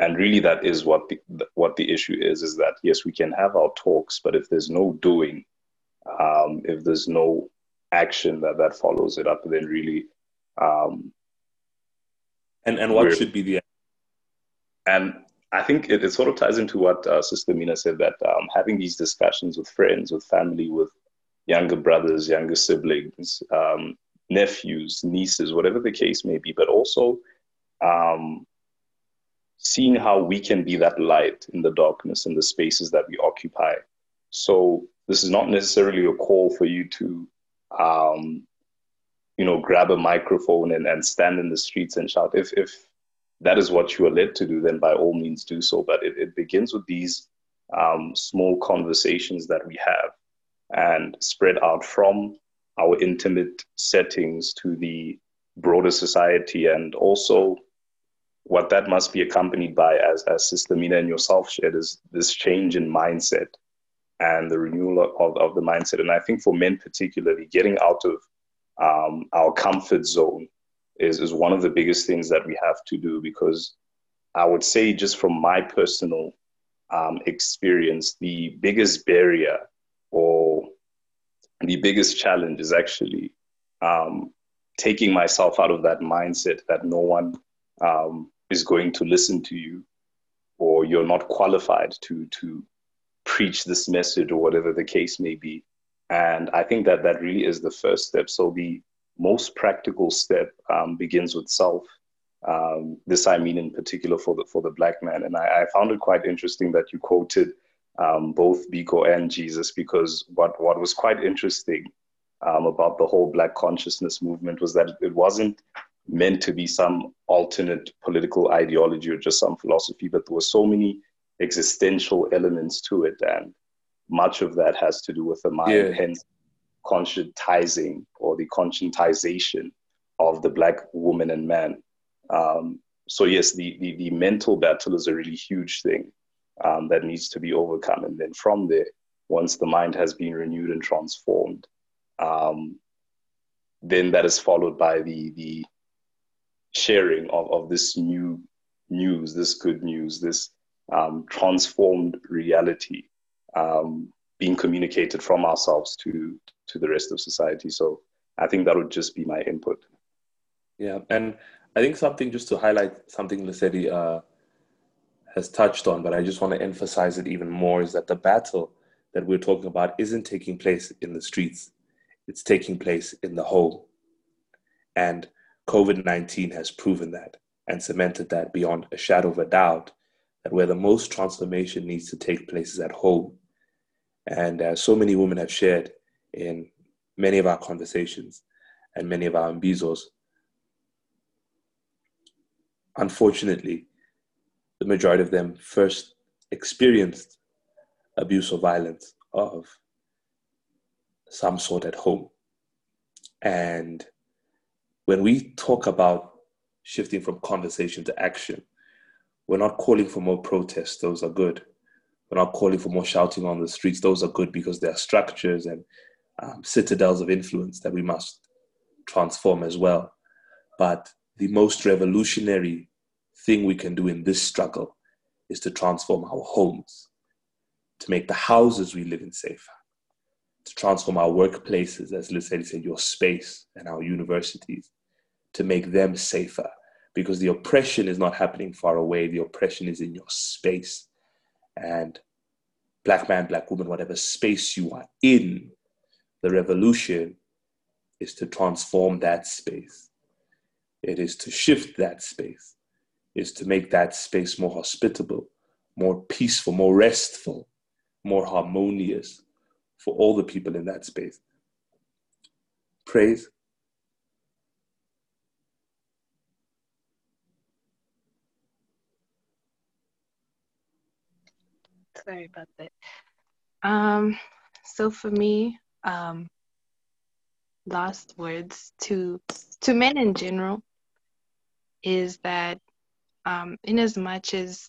Speaker 3: and really, that is what the what the issue is: is that yes, we can have our talks, but if there's no doing, um, if there's no action that that follows it up, then really. Um,
Speaker 2: and and what should be the
Speaker 3: and I think it, it, sort of ties into what uh, Sister Mina said that um, having these discussions with friends, with family, with younger brothers, younger siblings, um, nephews, nieces, whatever the case may be, but also um, seeing how we can be that light in the darkness in the spaces that we occupy. So this is not necessarily a call for you to, um, you know, grab a microphone and, and stand in the streets and shout. If if that is what you are led to do, then by all means do so. But it, it begins with these um, small conversations that we have and spread out from our intimate settings to the broader society and also what that must be accompanied by as, as Sister Mina and yourself shared is this change in mindset and the renewal of, of the mindset. And I think for men particularly, getting out of um, our comfort zone is, is one of the biggest things that we have to do because I would say, just from my personal um, experience, the biggest barrier or the biggest challenge is actually um, taking myself out of that mindset that no one um, is going to listen to you or you're not qualified to to preach this message or whatever the case may be. And i think that that really is the first step. So the most practical step um, begins with self. Um, this I mean in particular for the for the black man, and I, I found it quite interesting that you quoted um, both Biko and Jesus because what what was quite interesting um, about the whole black consciousness movement was that it wasn't meant to be some alternate political ideology or just some philosophy, but there were so many existential elements to it, and much of that has to do with the mind. Yeah. Hence, conscientizing or the conscientization of the black woman and man. Um, so yes, the, the, the mental battle is a really huge thing um, that needs to be overcome. And then from there, once the mind has been renewed and transformed, um, then that is followed by the the sharing of, of this new news, this good news, this um, transformed reality um, being communicated from ourselves to to the rest of society. So I think that would just be my input.
Speaker 2: Yeah, and I think something just to highlight something Lesedi uh, has touched on, but I just want to emphasize it even more is that the battle that we're talking about isn't taking place in the streets, it's taking place in the home. And COVID 19 has proven that and cemented that beyond a shadow of a doubt that where the most transformation needs to take place is at home. And as so many women have shared in many of our conversations and many of our imbizos, unfortunately, the majority of them first experienced abuse or violence of some sort at home. And when we talk about shifting from conversation to action, we're not calling for more protests, those are good. We're not calling for more shouting on the streets, those are good because there are structures and um, citadels of influence that we must transform as well. But the most revolutionary thing we can do in this struggle is to transform our homes, to make the houses we live in safer, to transform our workplaces, as Lesedi said, your space and our universities, to make them safer. Because the oppression is not happening far away, the oppression is in your space. And black man, black woman, whatever space you are in, the revolution is to transform that space. It is to shift that space, is to make that space more hospitable, more peaceful, more restful, more harmonious for all the people in that space. Praise.
Speaker 7: Sorry about that. Um, so for me, um, last words to to men in general is that um, in as much as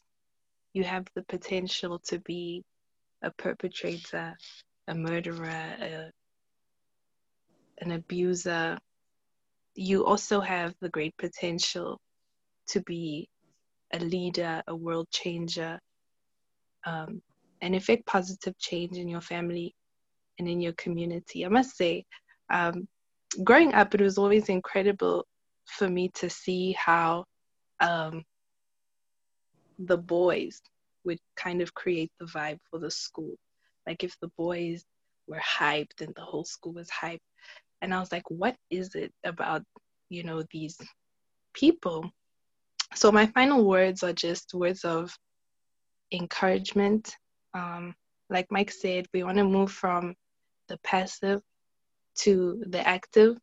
Speaker 7: you have the potential to be a perpetrator, a murderer, a, an abuser, you also have the great potential to be a leader, a world changer, um, and effect positive change in your family and in your community. I must say, um, growing up, it was always incredible for me to see how um, the boys would kind of create the vibe for the school. Like if the boys were hyped and the whole school was hyped. And I was like, what is it about, you know, these people? So my final words are just words of encouragement. Um, like Mike said, we want to move from the passive to the active.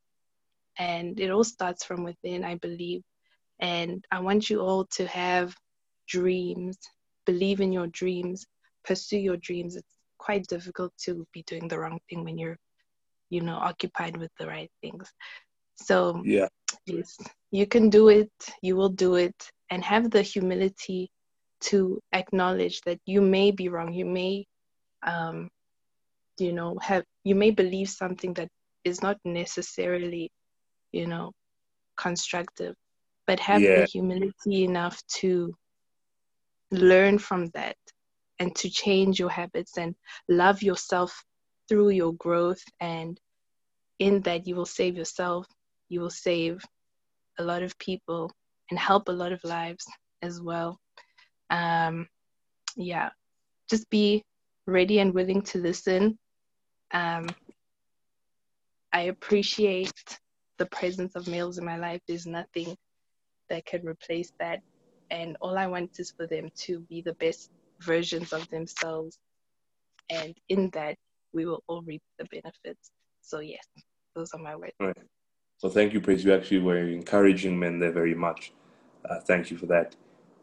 Speaker 7: And it all starts from within, I believe. And I want you all to have dreams, believe in your dreams, pursue your dreams. It's quite difficult to be doing the wrong thing when you're, you know, occupied with the right things. So,
Speaker 2: yeah.
Speaker 7: yes, you can do it, you will do it, and have the humility to acknowledge that you may be wrong. You may, um, you know, have, you may believe something that is not necessarily, you know, constructive, but have
Speaker 2: Yeah.
Speaker 7: the humility enough to learn from that and to change your habits and love yourself through your growth. And in that you will save yourself you will save a lot of people and help a lot of lives as well. Um yeah just be ready and willing to listen um i appreciate the presence of males in my life there's nothing that can replace that and all I want is for them to be the best versions of themselves. And in that, we will all reap the benefits. So, yes, those are my words.
Speaker 2: Right. So thank you, Praise. You actually were encouraging men there very much. Uh, thank you for that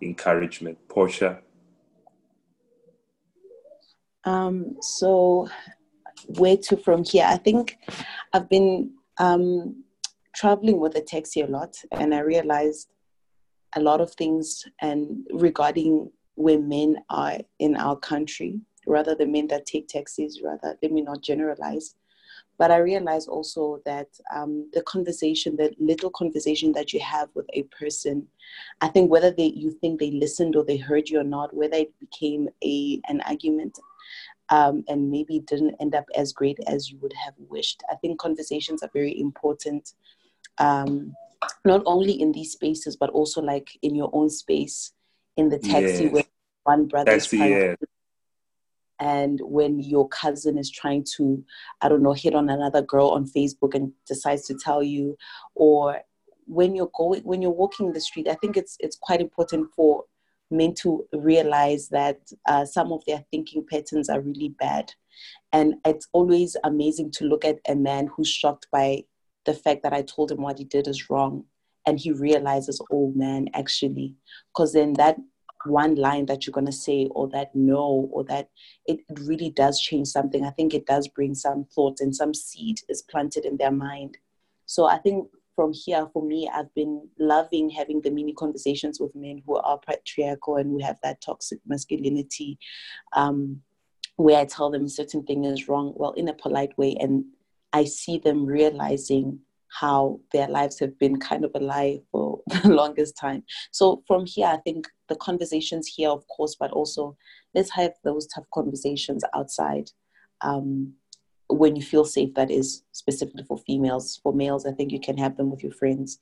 Speaker 2: encouragement. Portia.
Speaker 9: Um, so where to from here? I think I've been um, traveling with a taxi a lot, and I realized a lot of things and regarding where men are in our country, rather the men that take taxis, rather let me not generalize. But I realize also that um, the conversation, the little conversation that you have with a person, I think whether they you think they listened or they heard you or not, whether it became a an argument, um, and maybe didn't end up as great as you would have wished. I think conversations are very important. Um, not only in these spaces but also like in your own space in the taxi
Speaker 2: Yes.
Speaker 9: where one brother is
Speaker 2: the
Speaker 9: trying
Speaker 2: yeah.
Speaker 9: and when your cousin is trying to i don't know hit on another girl on facebook and decides to tell you or when you're going when you're walking the street i think it's it's quite important for men to realize that uh, some of their thinking patterns are really bad. And it's always amazing to look at a man who's shocked by the fact that i told him what he did is wrong and he realizes oh man actually. Because then that one line that you're going to say or that no or that it, it really does change something. I think it does bring some thought and some seed is planted in their mind. So i think from here for me i've been loving having the mini conversations with men who are patriarchal and who have that toxic masculinity um, where i tell them certain thing is wrong well in a polite way and i see them realizing how their lives have been kind of a lie for <laughs> the longest time. So from here, I think the conversations here, of course, but also let's have those tough conversations outside um, when you feel safe. That is specifically for females. For males, I think you can have them with your friends.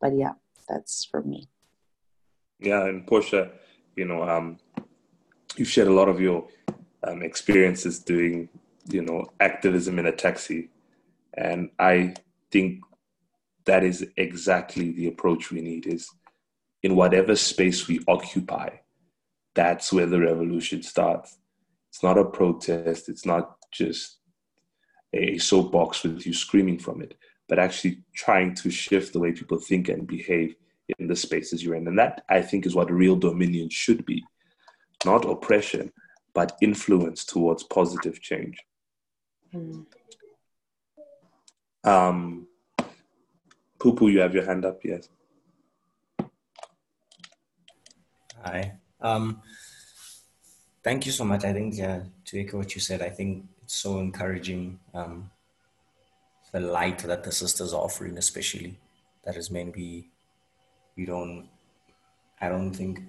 Speaker 9: But yeah, that's for me.
Speaker 2: Yeah, and Portia, you know, um, you've shared a lot of your um, experiences doing, you know, activism in a taxi, and I think that is exactly the approach we need is in whatever space we occupy that's where the revolution starts it's not a protest it's not just a soapbox with you screaming from it but actually trying to shift the way people think and behave in the spaces you're in and that i think is what real dominion should be not oppression but influence towards positive change
Speaker 9: Mm.
Speaker 2: um, Poo you have your hand up, yes.
Speaker 5: Hi. Um, thank you so much. I think yeah, to echo what you said, I think it's so encouraging. Um, the light that the sisters are offering, especially that is maybe we don't. I don't think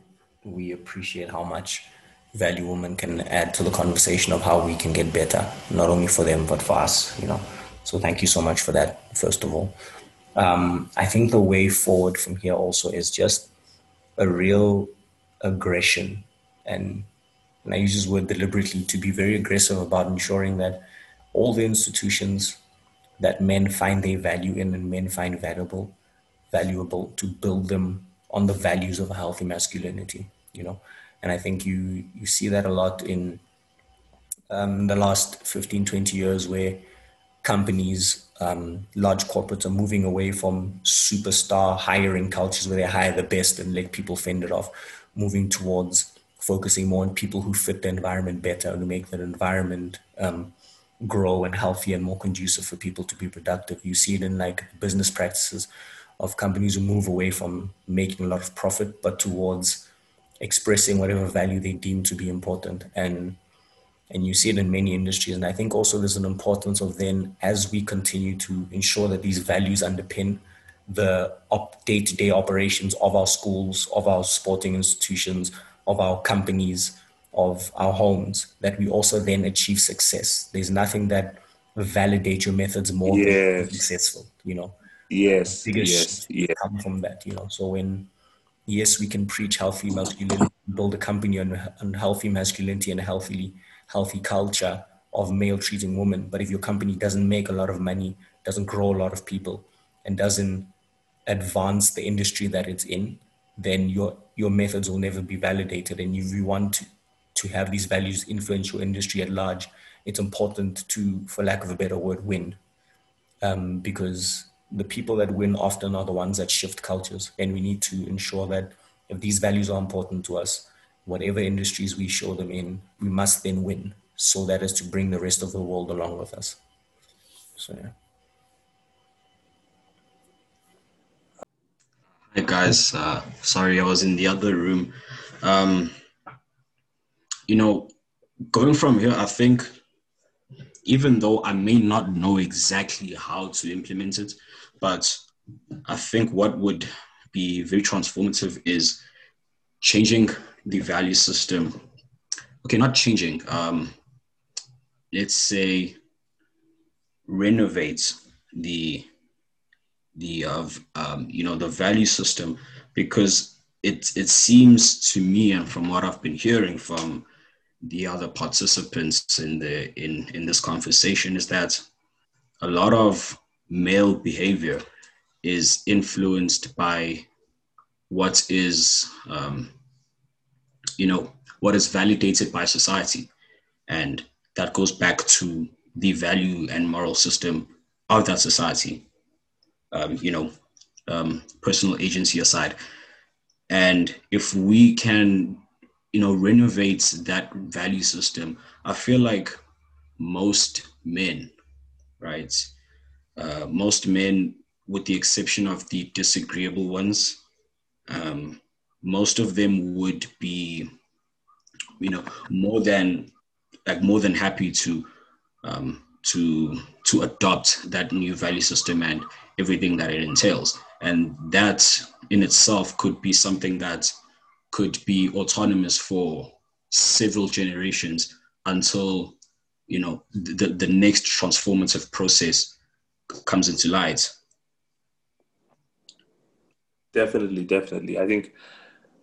Speaker 5: we appreciate how much value women can add to the conversation of how we can get better, not only for them but for us. You know. So thank you so much for that. First of all, um, I think the way forward from here also is just a real aggression and and I use this word deliberately to be very aggressive about ensuring that all the institutions that men find their value in and men find valuable valuable to build them on the values of a healthy masculinity you know? And i think you you see that a lot in um, the last 15 20 years where companies um, large corporates are moving away from superstar hiring cultures where they hire the best and let people fend it off moving towards focusing more on people who fit the environment better and make that environment um, grow and healthy and more conducive for people to be productive. You see it in like business practices of companies who move away from making a lot of profit, but towards expressing whatever value they deem to be important. And and you see it in many industries. And I think also there's an importance of then as we continue to ensure that these values underpin the day-to-day operations of our schools, of our sporting institutions, of our companies, of our homes, that we also then achieve success. There's nothing that validates your methods more than
Speaker 2: Yes.
Speaker 5: successful, you know.
Speaker 2: Yes,
Speaker 5: Biggest
Speaker 2: yes, yes.
Speaker 5: come from that, you know. So when yes, we can preach healthy masculinity, build a company on, on healthy masculinity and a healthy, healthy culture of male treating women. But if your company doesn't make a lot of money, doesn't grow a lot of people, and doesn't advance the industry that it's in, then your your methods will never be validated. And if you want to, to have these values influence your industry at large, it's important to, for lack of a better word, win. Um, because the people that win often are the ones that shift cultures. And we need to ensure that if these values are important to us, whatever industries we show them in, we must then win so that is to bring the rest of the world along with us. So yeah.
Speaker 10: Hi guys, uh, sorry I was in the other room. Um, you know, going from here, I think even though I may not know exactly how to implement it, but I think what would be very transformative is changing the value system. Okay, not changing. Um, let's say renovate the the of um, you know the value system because it it seems to me, and from what I've been hearing from the other participants in the in in this conversation, is that a lot of male behavior is influenced by what is um, you know what is validated by society. And that goes back to the value and moral system of that society um, you know um, personal agency aside. And if we can you know renovate that value system i feel like most men right uh, most men with the exception of the disagreeable ones um, most of them would be you know more than like more than happy to um, to to adopt that new value system and everything that it entails. And that in itself could be something that could be autonomous for several generations until you know the, the next transformative process comes into light.
Speaker 2: Definitely definitely. I think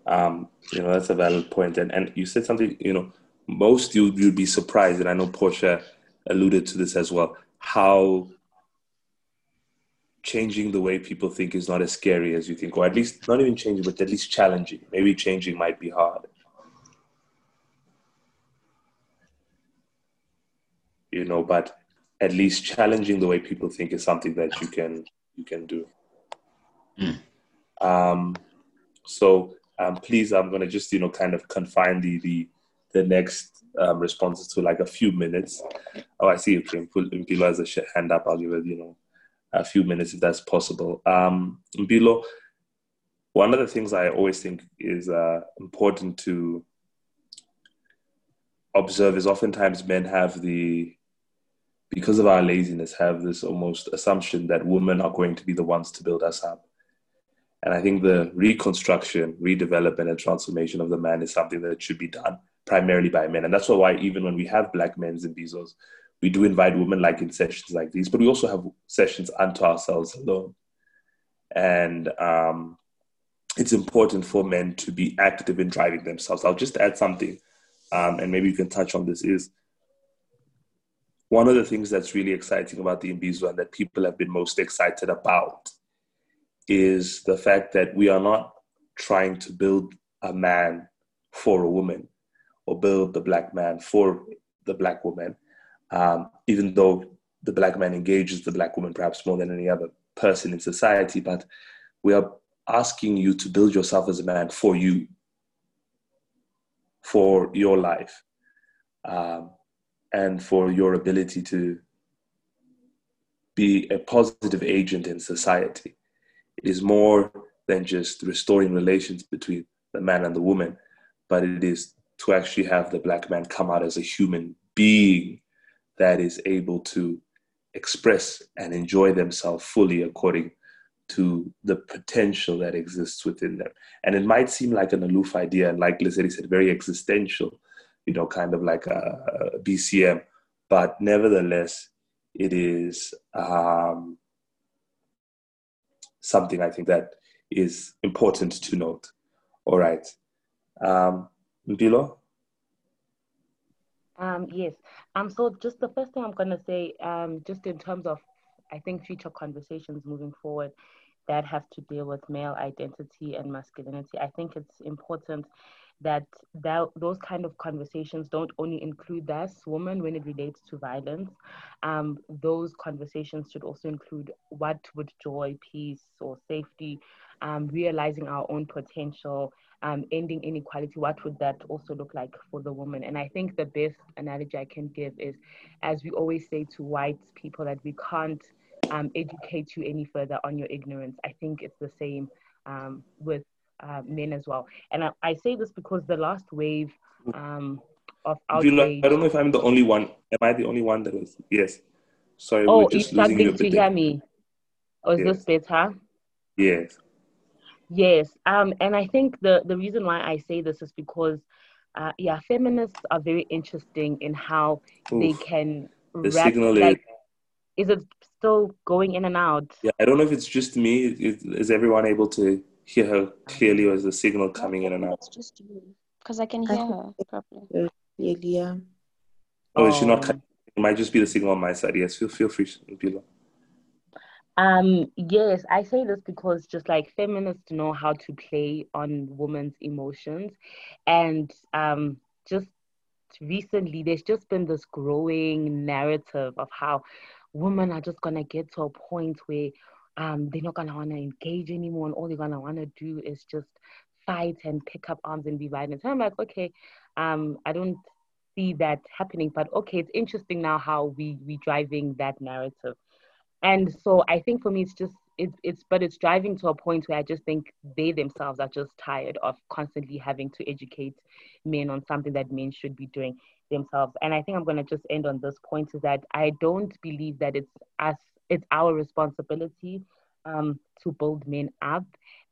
Speaker 2: um, you know that's a valid point. And and you said something you know most you you'd be surprised and i know portia alluded to this as well how changing the way people think is not as scary as you think, or at least not even changing, but at least challenging. Maybe changing might be hard. You know, but at least challenging the way people think is something that you can you can do. Mm. Um, so um, please, I'm gonna just you know kind of confine the the the next um, responses to like a few minutes. Oh, I see. Okay, Mpilo has a hand up. I'll give it you know a few minutes if that's possible. Um, one of the things I always think is uh, important to observe is oftentimes men have the, because of our laziness, have this almost assumption that women are going to be the ones to build us up. And I think the reconstruction, redevelopment, and transformation of the man is something that should be done primarily by men. And that's why even when we have black men's Imbizos, we do invite women like in sessions like these, but we also have sessions unto ourselves alone. And um, it's important for men to be active in driving themselves. I'll just add something, um, and maybe you can touch on this. Is one of the things that's really exciting about the Imbizo and that people have been most excited about is the fact that we are not trying to build a man for a woman or build the black man for the black woman um, even though the black man engages the black woman perhaps more than any other person in society. But we are asking you to build yourself as a man for you, for your life, um, and for your ability to be a positive agent in society. It is more than just restoring relations between the man and the woman, but it is to actually have the black man come out as a human being that is able to express and enjoy themselves fully according to the potential that exists within them. And it might seem like an aloof idea, and like Lesedi said, very existential, you know, kind of like a, a BCM, but nevertheless, it is um, something I think that is important to note. All right. Um, Mpilo?
Speaker 6: Um, yes. Um, so just the first thing I'm going to say, um, just in terms of, I think, future conversations moving forward that have to deal with male identity and masculinity, I think it's important that, that those kind of conversations don't only include us women when it relates to violence. Um, those conversations should also include what would joy, peace, or safety, um, realizing our own potential, um, ending inequality, what would that also look like for the woman? And I think the best analogy I can give is, as we always say to white people, that we can't um, educate you any further on your ignorance. I think it's the same um, with uh, men as well. And I, I, say this because the last wave um, of outrage.
Speaker 2: I don't know if I'm the only one. Am I the only one that was? Yes. Sorry,
Speaker 6: oh, you're struggling to hear me. Or is yes. this better?
Speaker 2: Yes.
Speaker 6: Yes, um, and I think the the reason why I say this is because, uh, yeah, feminists are very interesting in how Oof. they can.
Speaker 2: The rap, signal like,
Speaker 6: is. Is it still going in and out?
Speaker 2: Yeah, I don't know if it's just me. Is, is everyone able to hear her clearly, or is the signal coming in and out?
Speaker 8: It's just you, because I can hear her properly.
Speaker 9: Yeah.
Speaker 2: Oh, is she not?
Speaker 6: Um.
Speaker 2: It might just be the signal on my side. Yes, feel feel free, Mpilo.
Speaker 6: Um, yes, I say this because just like feminists know how to play on women's emotions, and um, just recently there's just been this growing narrative of how women are just gonna get to a point where um they're not gonna wanna engage anymore, and all they're gonna wanna do is just fight and pick up arms and be violent. And I'm like, okay, um, I don't see that happening, but okay, it's interesting now how we we driving that narrative and so I think for me it's just it's it's but it's driving to a point where I just think they themselves are just tired of constantly having to educate men on something that men should be doing themselves. And I think I'm gonna just end on this point is that I don't believe that it's us it's our responsibility um, to build men up.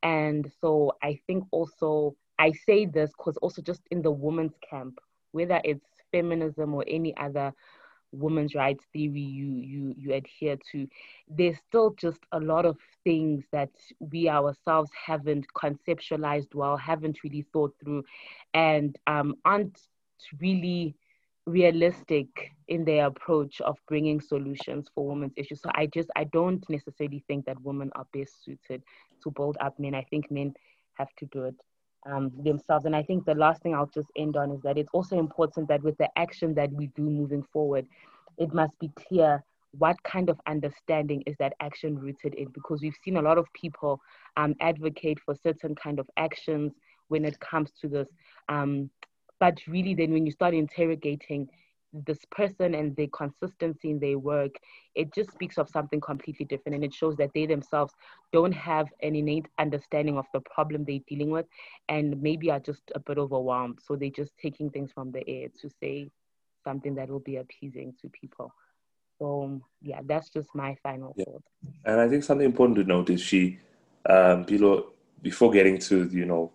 Speaker 6: And so I think also I say this because also just in the women's camp, whether it's feminism or any other women's rights theory you you you adhere to there's still just a lot of things that we ourselves haven't conceptualized well haven't really thought through and um, aren't really realistic in their approach of bringing solutions for women's issues. So i just i don't necessarily think that women are best suited to build up men. I think men have to do it um, themselves. And I think the last thing I'll just end on is that it's also important that with the action that we do moving forward, it must be clear what kind of understanding is that action rooted in? Because we've seen a lot of people um, advocate for certain kind of actions when it comes to this um, but really then when you start interrogating this person and their consistency in their work, it just speaks of something completely different. And it shows that they themselves don't have an innate understanding of the problem they're dealing with and maybe are just a bit overwhelmed. So they're just taking things from the air to say something that will be appeasing to people. So yeah, that's just my final
Speaker 2: Yeah.
Speaker 6: thought.
Speaker 2: And I think something important to note is she, um, below, before getting to, you know,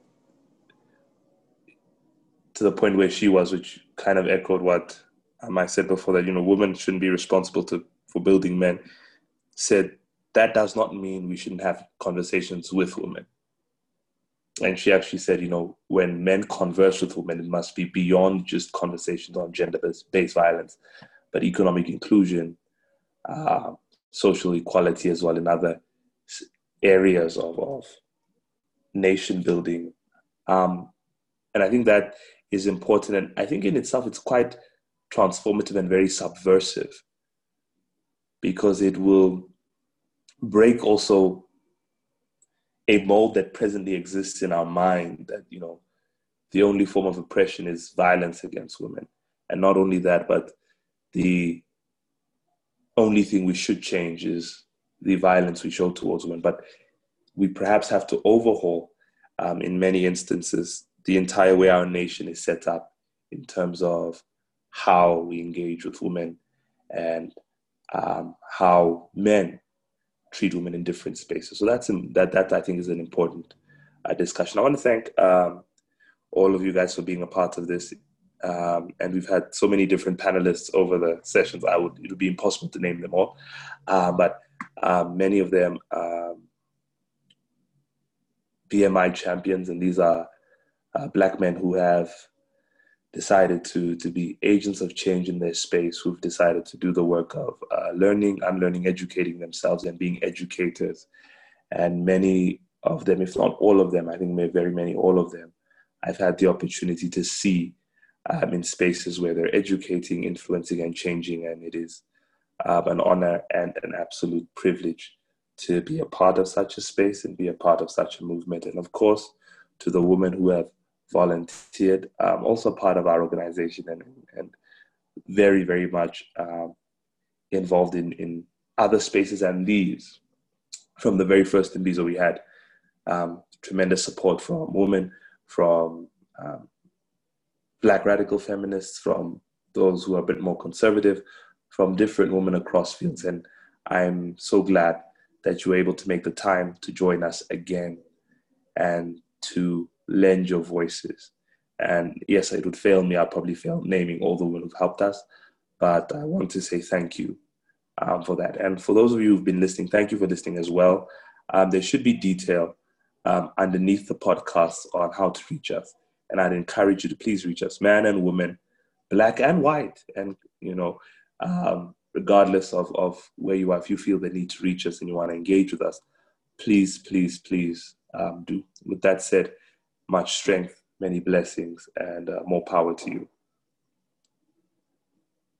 Speaker 2: to the point where she was, which kind of echoed what um, I said before that, you know, women shouldn't be responsible to, for building men, said that does not mean we shouldn't have conversations with women. And she actually said, you know, when men converse with women, it must be beyond just conversations on gender based violence, but economic inclusion, uh, social equality as well in other areas of, of nation building. Um, and I think that is important. And I think in itself, it's quite transformative and very subversive because it will break also a mold that presently exists in our mind that, you know, the only form of oppression is violence against women. And not only that, but the only thing we should change is the violence we show towards women. But we perhaps have to overhaul, um, in many instances, the entire way our nation is set up in terms of how we engage with women and um, how men treat women in different spaces. So that's that that I think is an important uh, discussion. I want to thank um, all of you guys for being a part of this. Um, and we've had so many different panelists over the sessions. I would it would be impossible to name them all, uh, but um, many of them um, BMI champions, and these are uh, black men who have decided to to be agents of change in their space, who've decided to do the work of uh, learning, unlearning, educating themselves, and being educators. And many of them, if not all of them, I think very many, all of them, I've had the opportunity to see um, in spaces where they're educating, influencing, and changing, and it is um, an honor and an absolute privilege to be a part of such a space and be a part of such a movement. And of course, to the women who have volunteered, um, also part of our organization and, and very, very much um, involved in, in other spaces and these. From the very first Imbizo we had um, tremendous support from women, from um, black radical feminists, from those who are a bit more conservative, from different women across fields. And I'm so glad that you were able to make the time to join us again and to lend your voices. And yes, it would fail me. I'll probably fail naming all the women who've helped us, but I want to say thank you um, for that. And for those of you who've been listening, thank you for listening as well. Um, there should be detail um, underneath the podcast on how to reach us. And I'd encourage you to please reach us, man and woman, black and white, and you know, um, regardless of, of where you are, if you feel the need to reach us and you want to engage with us, please, please, please um, do. With that said, much strength, many blessings, and uh, more power to you.